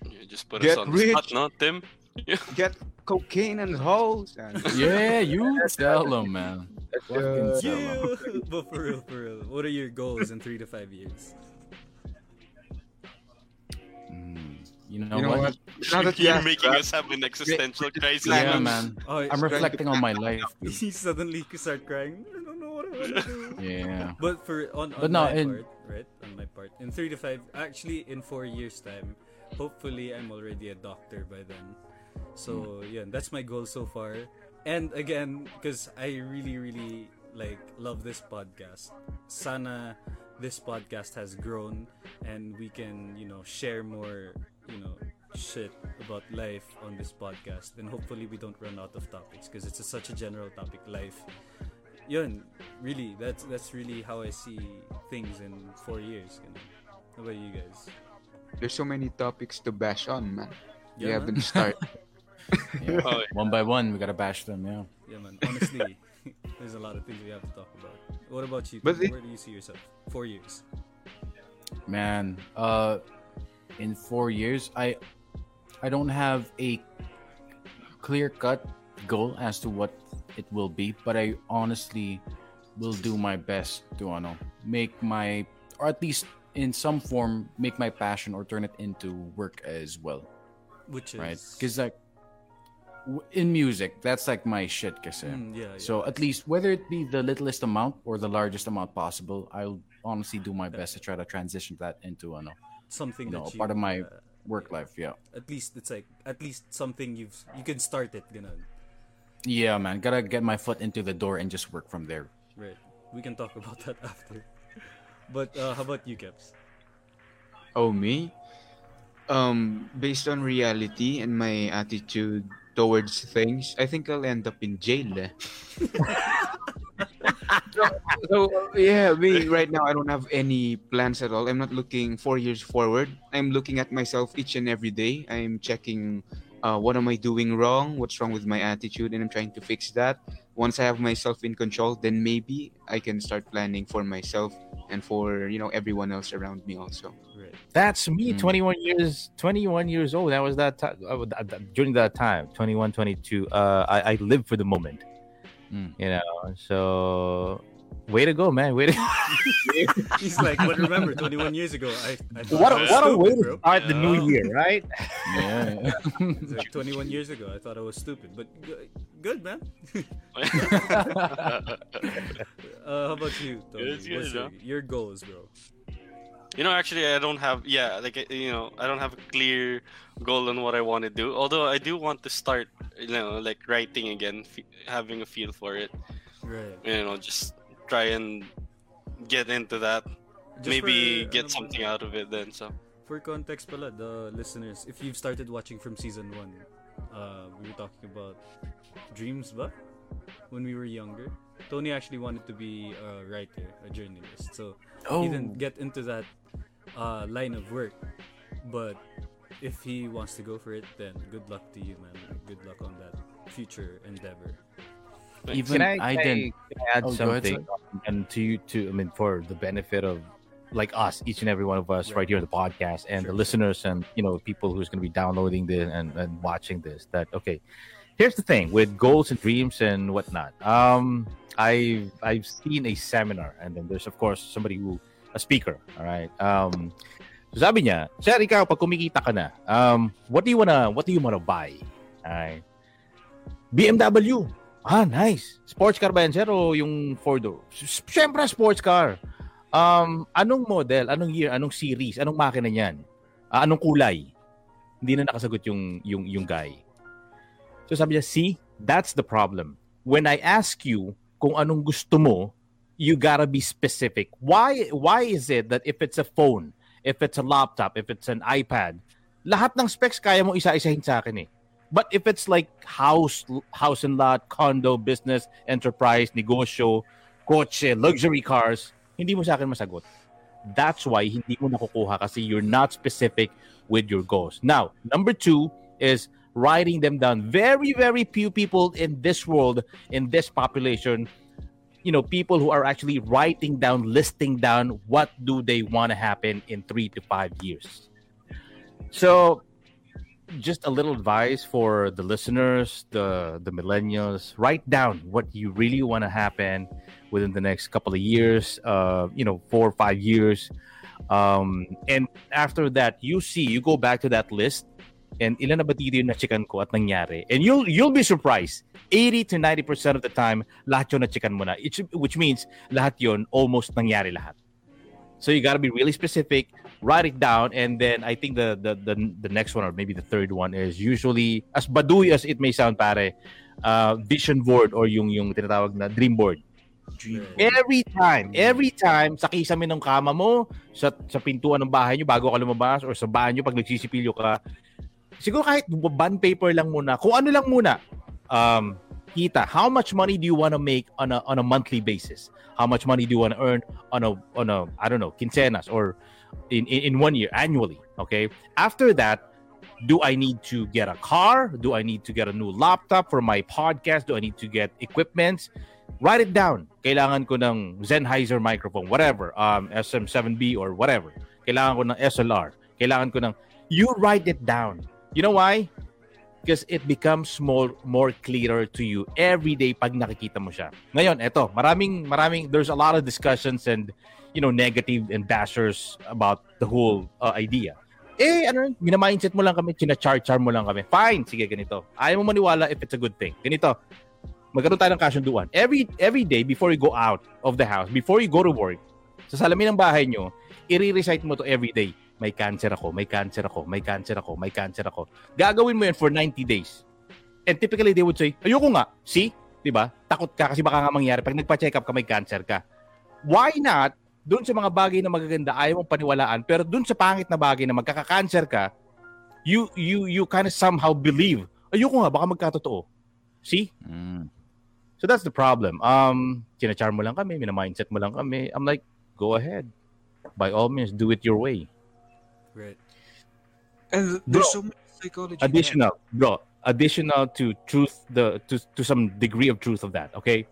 Yeah, just put Get us on the rich. spot, no, Tim? Get cocaine and hoes. And Yeah, you tell them, man. Fucking uh, tell 'em. Yeah, but for real, for real. What are your goals in three to five years? You know, you know what? what? Now that you You're asked making that, us have an existential crisis. Yeah, Planning. man. Oh, I'm reflecting on my life. he suddenly start crying. I don't know what I want to do. Yeah. But for on, on But no, my in- part, right? On my part, in three to five, actually, in four years' time, hopefully, I'm already a doctor by then. So hmm. yeah, that's my goal so far. And again, because I really, really like love this podcast. Sana, this podcast has grown, and we can, you know, share more, you know, shit about life on this podcast. And hopefully, we don't run out of topics because it's a, such a general topic, life yun, really, that's that's really how I see things in four years. You know. How about you guys? There's so many topics to bash on, man. you Yeah, haven't man. started. yeah. Oh, yeah. One by one, we gotta bash them. Yeah. Yeah, man. Honestly, there's a lot of things we have to talk about. What about you? But Tim? it- Where do you see yourself? Four years. Man, uh, in four years, I, I don't have a clear cut goal as to what it will be, but I honestly will do my best to, ano, make my, or at least in some form, make my passion or turn it into work as well, Which is right? Because like, in music, that's like my shit, kasi. Mm, yeah, yeah. So at least whether it be the littlest amount or the largest amount possible, I'll honestly do my best to try to transition that into ano, something you know, that you, part of my uh, work life. Yeah, at least it's like at least something you've you can start it. Ganun. yeah, man. Gotta get my foot into the door and just work from there. Right. We can talk about that after. But uh, how about you, Keps? Oh, me? Um, based on reality and my attitude towards things, I think I'll end up in jail. so, so, yeah, me right now, I don't have any plans at all. I'm not looking four years forward. I'm looking at myself each and every day. I'm checking uh, what am I doing wrong, what's wrong with my attitude, and I'm trying to fix that. once I have myself in control, then maybe I can start planning for myself and for you know everyone else around me also. Right. That's me, Mm. 21 years 21 years old. That was that time during that time, 21, 22. Uh I, I live for the moment. Mm. You know, so way to go, man. Way to He's like, but remember, 21 years ago, I, I what I a, was what a stupid, way to bro. start the new year, right? Yeah. Like 21 years ago, I thought I was stupid, but g- good, man. Uh, how about you, Tony? Good, good, What's your, huh? your goals, bro? You know, actually, I don't have. Yeah, like uh, you know, I don't have a clear goal on what I want to do. Although I do want to start, you know, like writing again, f- having a feel for it. Right. You know, just try and get into that. Just Maybe for, get ano something out of it then. So For context pala, the listeners, if you've started watching from season 1, uh, we were talking about dreams ba? When we were younger. Tony actually wanted to be a writer, a journalist. So oh. he didn't get into that uh, line of work. But if he wants to go for it, then good luck to you, man. Good luck on that future endeavor. Even can I, I, can didn't. I, can I add Oh, go ahead, something and to you to I mean for the benefit of like us, each and every one of us right, Right. here on the podcast and Sure. the listeners and you know people who's gonna be downloading this and, and watching this that okay. Here's the thing with goals and dreams and whatnot. Um I've I've seen a seminar and then there's of course somebody who a speaker, all right. Um so sabi niya, Sir, ikaw, pag kumikita ka na, um, what do you wanna, what do you wanna buy? Alright. BMW. Ah, nice. Sports car ba yan, sir? O yung four-door? Siyempre, sports car. Um, anong model? Anong year? Anong series? Anong makina niyan? Ah, anong kulay? Hindi na nakasagot yung, yung, yung guy. So sabi niya, see, that's the problem. When I ask you kung anong gusto mo, you gotta be specific. Why, why is it that if it's a phone, if it's a laptop, if it's an iPad, lahat ng specs kaya mo isa-isahin sa akin eh. But if it's like house, house and lot, condo, business, enterprise, negosyo, kotse, luxury cars, hindi mo sa akin masagot. That's why hindi mo nakukuha kasi you're not specific with your goals. Now, number two is writing them down. Very, very few people in this world, in this population, you know, people who are actually writing down, listing down what do they want to happen in three to five years. So, just a little advice for the listeners, the the millennials. Write down what you really want to happen within the next couple of years. Uh, you know, four or five years. Um, and after that, you see, you go back to that list, and ilan na ba dito yung nachikan ko at nangyari? And you'll you'll be surprised. 80 to 90 percent of the time, lahat yun nachikan mo na. It, which means lahat yun almost nangyari lahat. So you got to be really specific, write it down, and then I think the, the the the next one or maybe the third one is usually as baduy as it may sound, pare, uh, vision board or yung yung tinatawag na dream board. Every time, every time sa kisame ng kama mo, sa sa pintuan ng bahay nyo bago ka lumabas or sa bahay nyo pag nagsisipilyo ka, siguro kahit bond paper lang muna, kung ano lang muna, um, kita, how much money do you want to make on a on a monthly basis? How much money do you want to earn on a on a I don't know, quincenas or in, in in one year annually, okay? After that, do I need to get a car? Do I need to get a new laptop for my podcast? Do I need to get equipment? Write it down. Kailangan ko ng Sennheiser microphone, whatever, um, SM7B or whatever. Kailangan ko ng SLR. Kailangan ko ng... You write it down. You know why? Because it becomes more more clearer to you every day pag nakikita mo siya. Ngayon, eto, maraming maraming there's a lot of discussions and you know negative and bashers about the whole uh, idea. Eh, ano, minamindset mo lang kami, china-char-char mo lang kami. Fine, sige, ganito. Ayaw mo maniwala if it's a good thing. Ganito, magkaroon tayo ng kasunduan. Every, every day before you go out of the house, before you go to work, sa salamin ng bahay nyo, i-recite mo to every day. May cancer ako, may cancer ako, may cancer ako, may cancer ako. Gagawin mo yan for 90 days. And typically, they would say, ayoko nga. See? Di ba? Takot ka kasi baka nga mangyari. Pag nagpa-check up ka, may cancer ka. Why not? Doon sa mga bagay na magaganda, ayaw mong paniwalaan. Pero doon sa pangit na bagay na magkaka-cancer ka, you you you kind of somehow believe, ayoko nga, baka magkatotoo. See? Mm. So that's the problem. Um, sinachar mo lang kami, mina-mindset mo lang kami. I'm like, go ahead. By all means, do it your way. Right. And Bro, there's so much psychology. in that. Additional, bro, additional to truth the to, to some degree of truth of that okay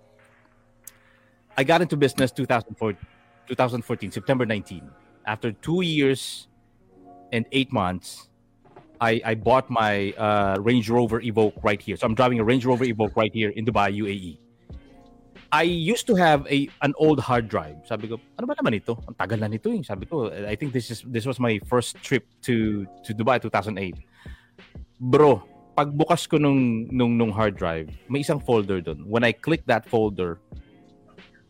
i got into business 2004, 2014 september 19 after two years and eight months i i bought my uh, range rover evoque right here so i'm driving a range rover evoque right here in dubai uae I used to have a an old hard drive. Sabi ko, ano ba naman ito? Ang tagal na nito eh. Sabi ko, I think this is this was my first trip to to Dubai 2008. Bro, pagbukas ko nung nung nung hard drive, may isang folder doon. When I click that folder,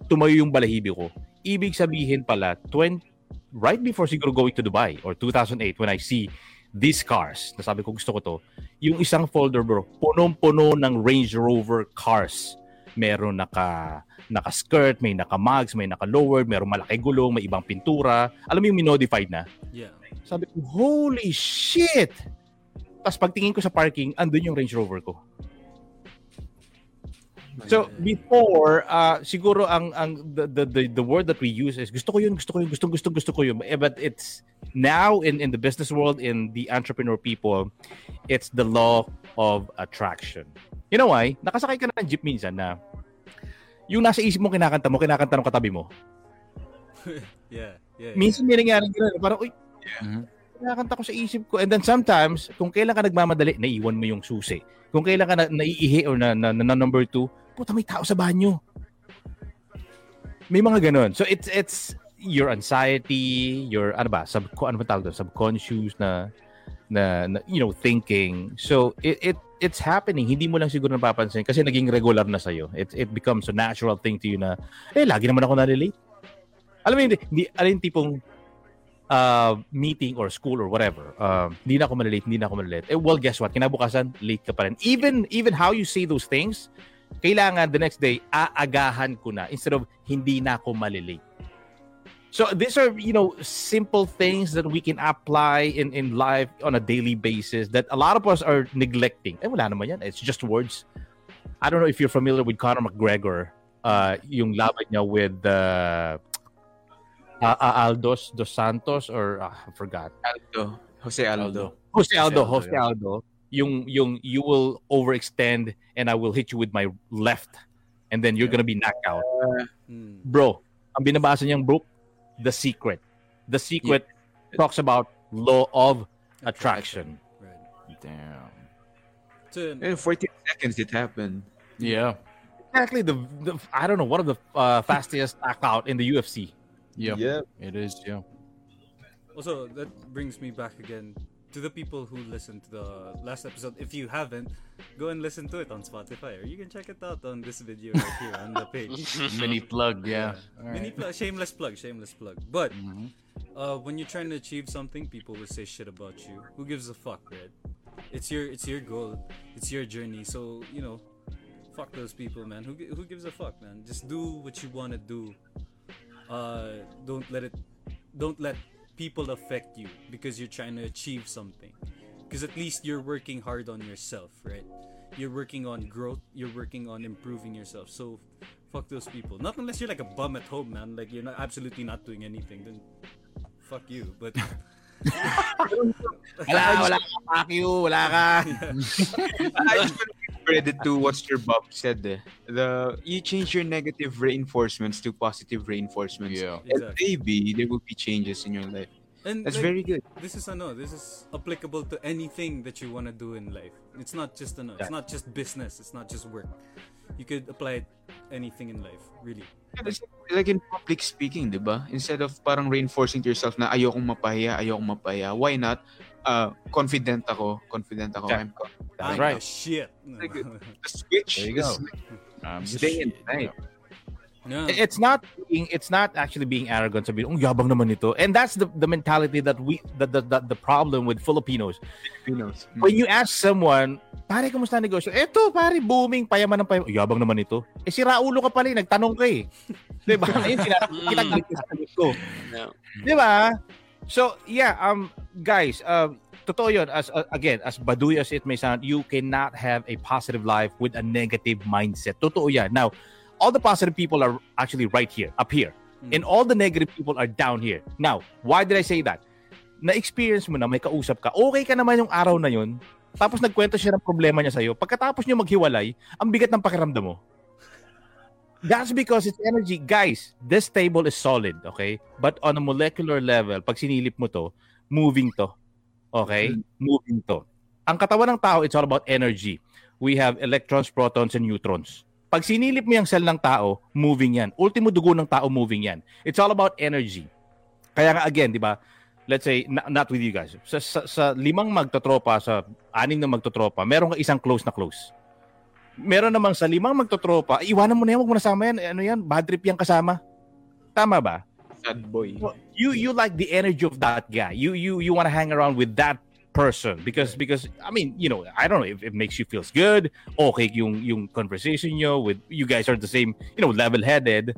tumayo yung balahibo ko. Ibig sabihin pala, 20, right before siguro going to Dubai or 2008 when I see these cars, nasabi ko gusto ko to, yung isang folder bro, punong-puno ng Range Rover cars meron naka naka skirt, may naka mugs, may naka lowered, meron malaki gulong, may ibang pintura. Alam mo yung minodified na? Yeah. Sabi ko, holy shit! Tapos pagtingin ko sa parking, andun yung Range Rover ko. So before, uh, siguro ang ang the, the the the word that we use is gusto ko yun, gusto ko yun, gusto gusto gusto ko yun. Eh, But it's now in in the business world, in the entrepreneur people, it's the law of attraction. You know why? Nakasakay ka na ng jeep minsan na yung nasa isip mo kinakanta mo, kinakanta ng katabi mo. Yeah. Yeah. Minsan may nangyari gano'n. Parang, uy, Mhm. kinakanta ko sa isip ko. And then sometimes, kung kailan ka nagmamadali, naiwan mo yung susi. Kung kailan ka na, naiihi or na, na, na, na number two, puta may tao sa banyo. May mga ganun. So it's it's your anxiety, your ano ba, sub ano ba tawag doon? subconscious na, na na you know thinking. So it it it's happening. Hindi mo lang siguro napapansin kasi naging regular na sa It it becomes a natural thing to you na eh lagi naman ako na-relate. Alam mo hindi, hindi alin tipong uh, meeting or school or whatever, uh, hindi na ako malilate, hindi na ako malilate. Eh, well, guess what? Kinabukasan, late ka pa rin. Even, even how you say those things, kailangan the next day, aagahan ko na instead of hindi na ako malilate. So these are, you know, simple things that we can apply in, in life on a daily basis that a lot of us are neglecting. Eh, wala naman yan. It's just words. I don't know if you're familiar with Conor McGregor, uh, yung laban niya with uh, uh, Aldos Dos Santos or uh, I forgot. Aldo. Jose Aldo. Jose Aldo, Jose Aldo, Jose. Aldo. Yung yung you will overextend and I will hit you with my left and then you're gonna be knocked out. Bro, ang binabasa niyang book, The Secret. The Secret talks about law of attraction. Right. Damn. So, In 14 seconds it happened. Yeah. Exactly the, the I don't know one of the uh, fastest knockout in the UFC. Yeah. Yeah. It is. Yeah. Also, that brings me back again to the people who listened to the last episode. If you haven't, go and listen to it on Spotify, or you can check it out on this video right here on the page. Mini plug. Yeah. Mini plug, shameless plug, shameless plug. But Mhm. uh, when you're trying to achieve something, people will say shit about you. Who gives a fuck, right? It's your it's your goal, it's your journey. So you know, fuck those people, man. Who who gives a fuck, man? Just do what you want to do. Uh, don't let it, don't let people affect you because you're trying to achieve something. Because at least you're working hard on yourself, right? You're working on growth. You're working on improving yourself. So, fuck those people. Not unless you're like a bum at home, man. Like you're not absolutely not doing anything. Then, fuck you. But Wala, wala fuck you, wala ka. I just want to give credit to what Sir Bob said. Eh. The you change your negative reinforcements to positive reinforcements. Yeah. And maybe there will be changes in your life. and That's like, very good. this is ano, this is applicable to anything that you want to do in life. It's not just ano, it's Yeah. not just business, it's not just work. You could apply it anything in life, really. Yeah, like in public speaking, di ba? Instead of parang reinforcing to yourself na ayokong mapahiya, ayokong mapahiya. Why not? Uh, confident ako. Confident ako. Yeah. I'm confident. That's I'm right. the shit. Like, The switch There you go. is Um, day and night. Yeah. It's not being it's not actually being arrogant sabihin, "Oh, yabang naman nito." And that's the the mentality that we the the, the, the problem with Filipinos. Filipinos. When you ask someone, "Pare, kamusta ang negosyo?" Eto, pare, booming, payaman ng payaman. Yabang naman ito. Eh si Raulo ka pala, eh, nagtanong ka eh. 'Di ba? Ayun sinabi kita ko. Yeah. 'Di ba? So, yeah, um guys, um totoo 'yun as uh, again, as baduy as it may sound, you cannot have a positive life with a negative mindset. Totoo 'yan. Now, all the positive people are actually right here, up here. Mm. And all the negative people are down here. Now, why did I say that? Na-experience mo na, may kausap ka, okay ka naman yung araw na yun, tapos nagkwento siya ng problema niya sa'yo, pagkatapos niyo maghiwalay, ang bigat ng pakiramdam mo. That's because it's energy. Guys, this table is solid, okay? But on a molecular level, pag sinilip mo to, moving to. Okay? Moving to. Ang katawan ng tao, it's all about energy. We have electrons, protons, and neutrons. Pag sinilip mo yung cell ng tao, moving yan. Ultimo dugo ng tao, moving yan. It's all about energy. Kaya nga again, di ba? Let's say, na- not with you guys. Sa, sa, sa limang magtotropa, sa anim na magtotropa, meron ka isang close na close. Meron namang sa limang magtotropa, iwanan mo na yan, huwag mo nasama yan. Ano yan, bad trip yan kasama. Tama ba? Sad boy. you you like the energy of that guy. You you you want to hang around with that person because because I mean you know I don't know if it makes you feels good. Okay, yung yung conversation nyo with you guys are the same you know level headed.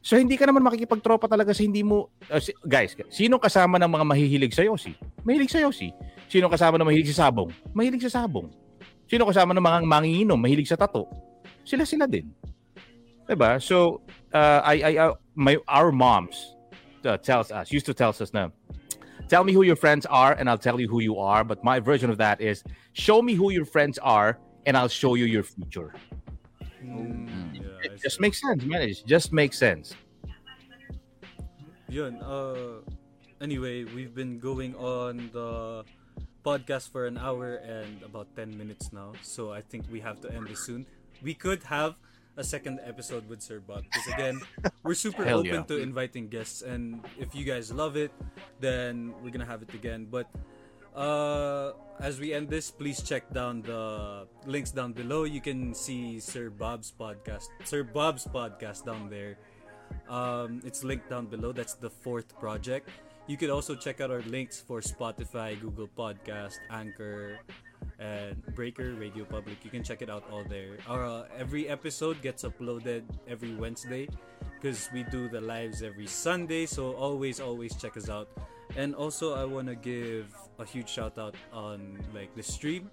So hindi ka naman makikipagtropa talaga sa hindi mo uh, si- guys. Sino kasama ng mga mahihilig sa Yossi? Mahilig sa Yossi. Sino kasama ng mahilig sa sabong? Mahilig sa sabong. Sino kasama ng mga manginginom? Mahilig sa tato. Sila sila din. 'Di ba? So uh, I I uh, my our moms uh, tells us used to tells us na tell me who your friends are and I'll tell you who you are but my version of that is show me who your friends are and I'll show you your future Mm, yeah, it just makes sense man it just makes sense Yun, uh, anyway, we've been going on the podcast for an hour and about 10 minutes now. So I think we have to end this soon. We could have a second episode with Sir Bob because again, we're super Hell open yeah. to inviting guests and if you guys love it, then we're going to have it again. But uh, as we end this, please check down the links down below. You can see Sir Bob's podcast, Sir Bob's podcast down there. Um, it's linked down below. That's the fourth project. You could also check out our links for Spotify, Google Podcast, Anchor, and Breaker, Radio Public. You can check it out all there. Our, uh, every episode gets uploaded every Wednesday because we do the lives every Sunday. So always, always check us out. And also, I want to give a huge shout out on like the stream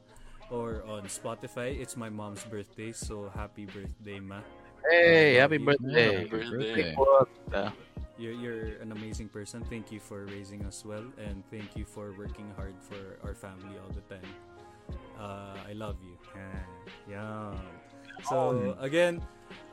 or on Spotify. It's my mom's birthday, so happy birthday, ma. hey happy Yeah. birthday Happy birthday. birthday. You're, you're an amazing person. Thank you for raising us well, and thank you for working hard for our family all the time. Uh, I love you. Yeah. So again,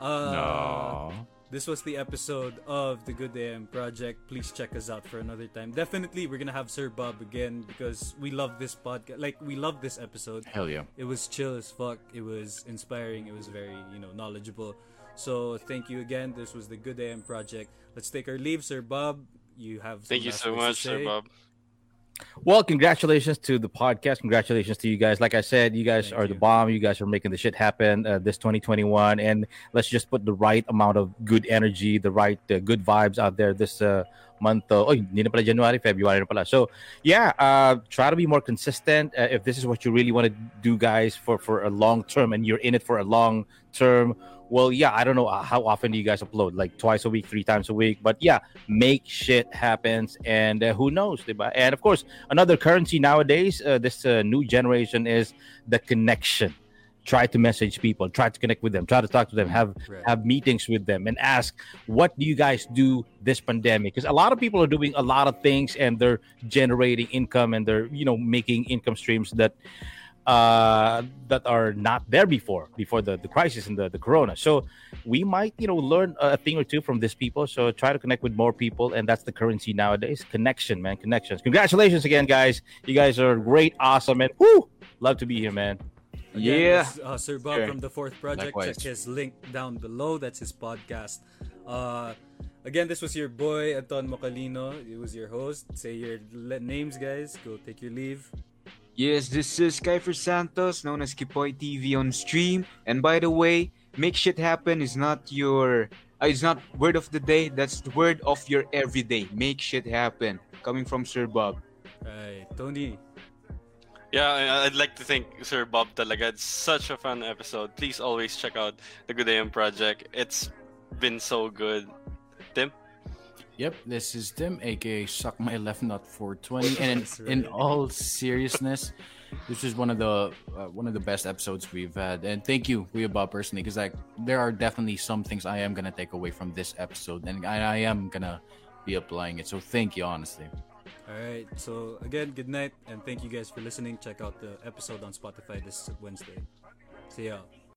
uh, this was the episode of the Good AM Project. Please check us out for another time. Definitely, we're gonna have Sir Bob again because we love this podcast. Like we love this episode. Hell yeah. It was chill as fuck. It was inspiring. It was very, you know, knowledgeable. So thank you again. This was the Good AM Project. Let's take our leave, Sir Bob. You have. Thank you so much, Sir. Bob. Well, congratulations to the podcast. Congratulations to you guys. Like I said, you guys Thank are the bomb. You guys are making the shit happen uh, this 2021. And let's just put the right amount of good energy, the right uh, good vibes out there this uh, month. Uh, oh, hindi na pala January, February na pala. So, yeah, uh, try to be more consistent. Uh, if this is what you really want to do, guys, for, for a long term and you're in it for a long term, well, yeah, I don't know uh, how often do you guys upload, like twice a week, three times a week. But yeah, make shit happens. And uh, who knows, diba? And of course, another currency nowadays, uh, this uh, new generation is the connection. Try to message people, try to connect with them, try to talk to them, have Right. have meetings with them, and ask what do you guys do this pandemic? Because a lot of people are doing a lot of things and they're generating income and they're you know making income streams that uh that are not there before before the, the crisis and the, the corona so we might you know learn a thing or two from these people so try to connect with more people and that's the currency nowadays connection man connections congratulations again guys you guys are great awesome and whoo love to be here man Again, Yeah. this uh, Sir Bob Sure. from the Fourth Project. Likewise. Check his link down below. That's his podcast. Uh, again, this was your boy Anton Mocalino. It was your host. Say your le- names, guys. Go take your leave. Yes, this is Kiefer Santos, known as Kipoy TV on stream. And by the way, make shit happen is not your uh, it's not word of the day, that's the word of your everyday. Make shit happen. Coming from Sir Bob. Right, Tony. Yeah, I- I'd like to thank Sir Bob talaga. It's such a fun episode. Please always check out the Good AM Project. It's been so good. Tim? Yep, this is Tim, aka Suck My Left Nut 420. And in, in all seriousness, this is one of the uh, one of the best episodes we've had. And thank you, Bob, personally, because like there are definitely some things I am gonna take away from this episode, and I, I am gonna be applying it. So thank you, honestly. All right. So again, good night, and thank you guys for listening. Check out the episode on Spotify this Wednesday. See y'all.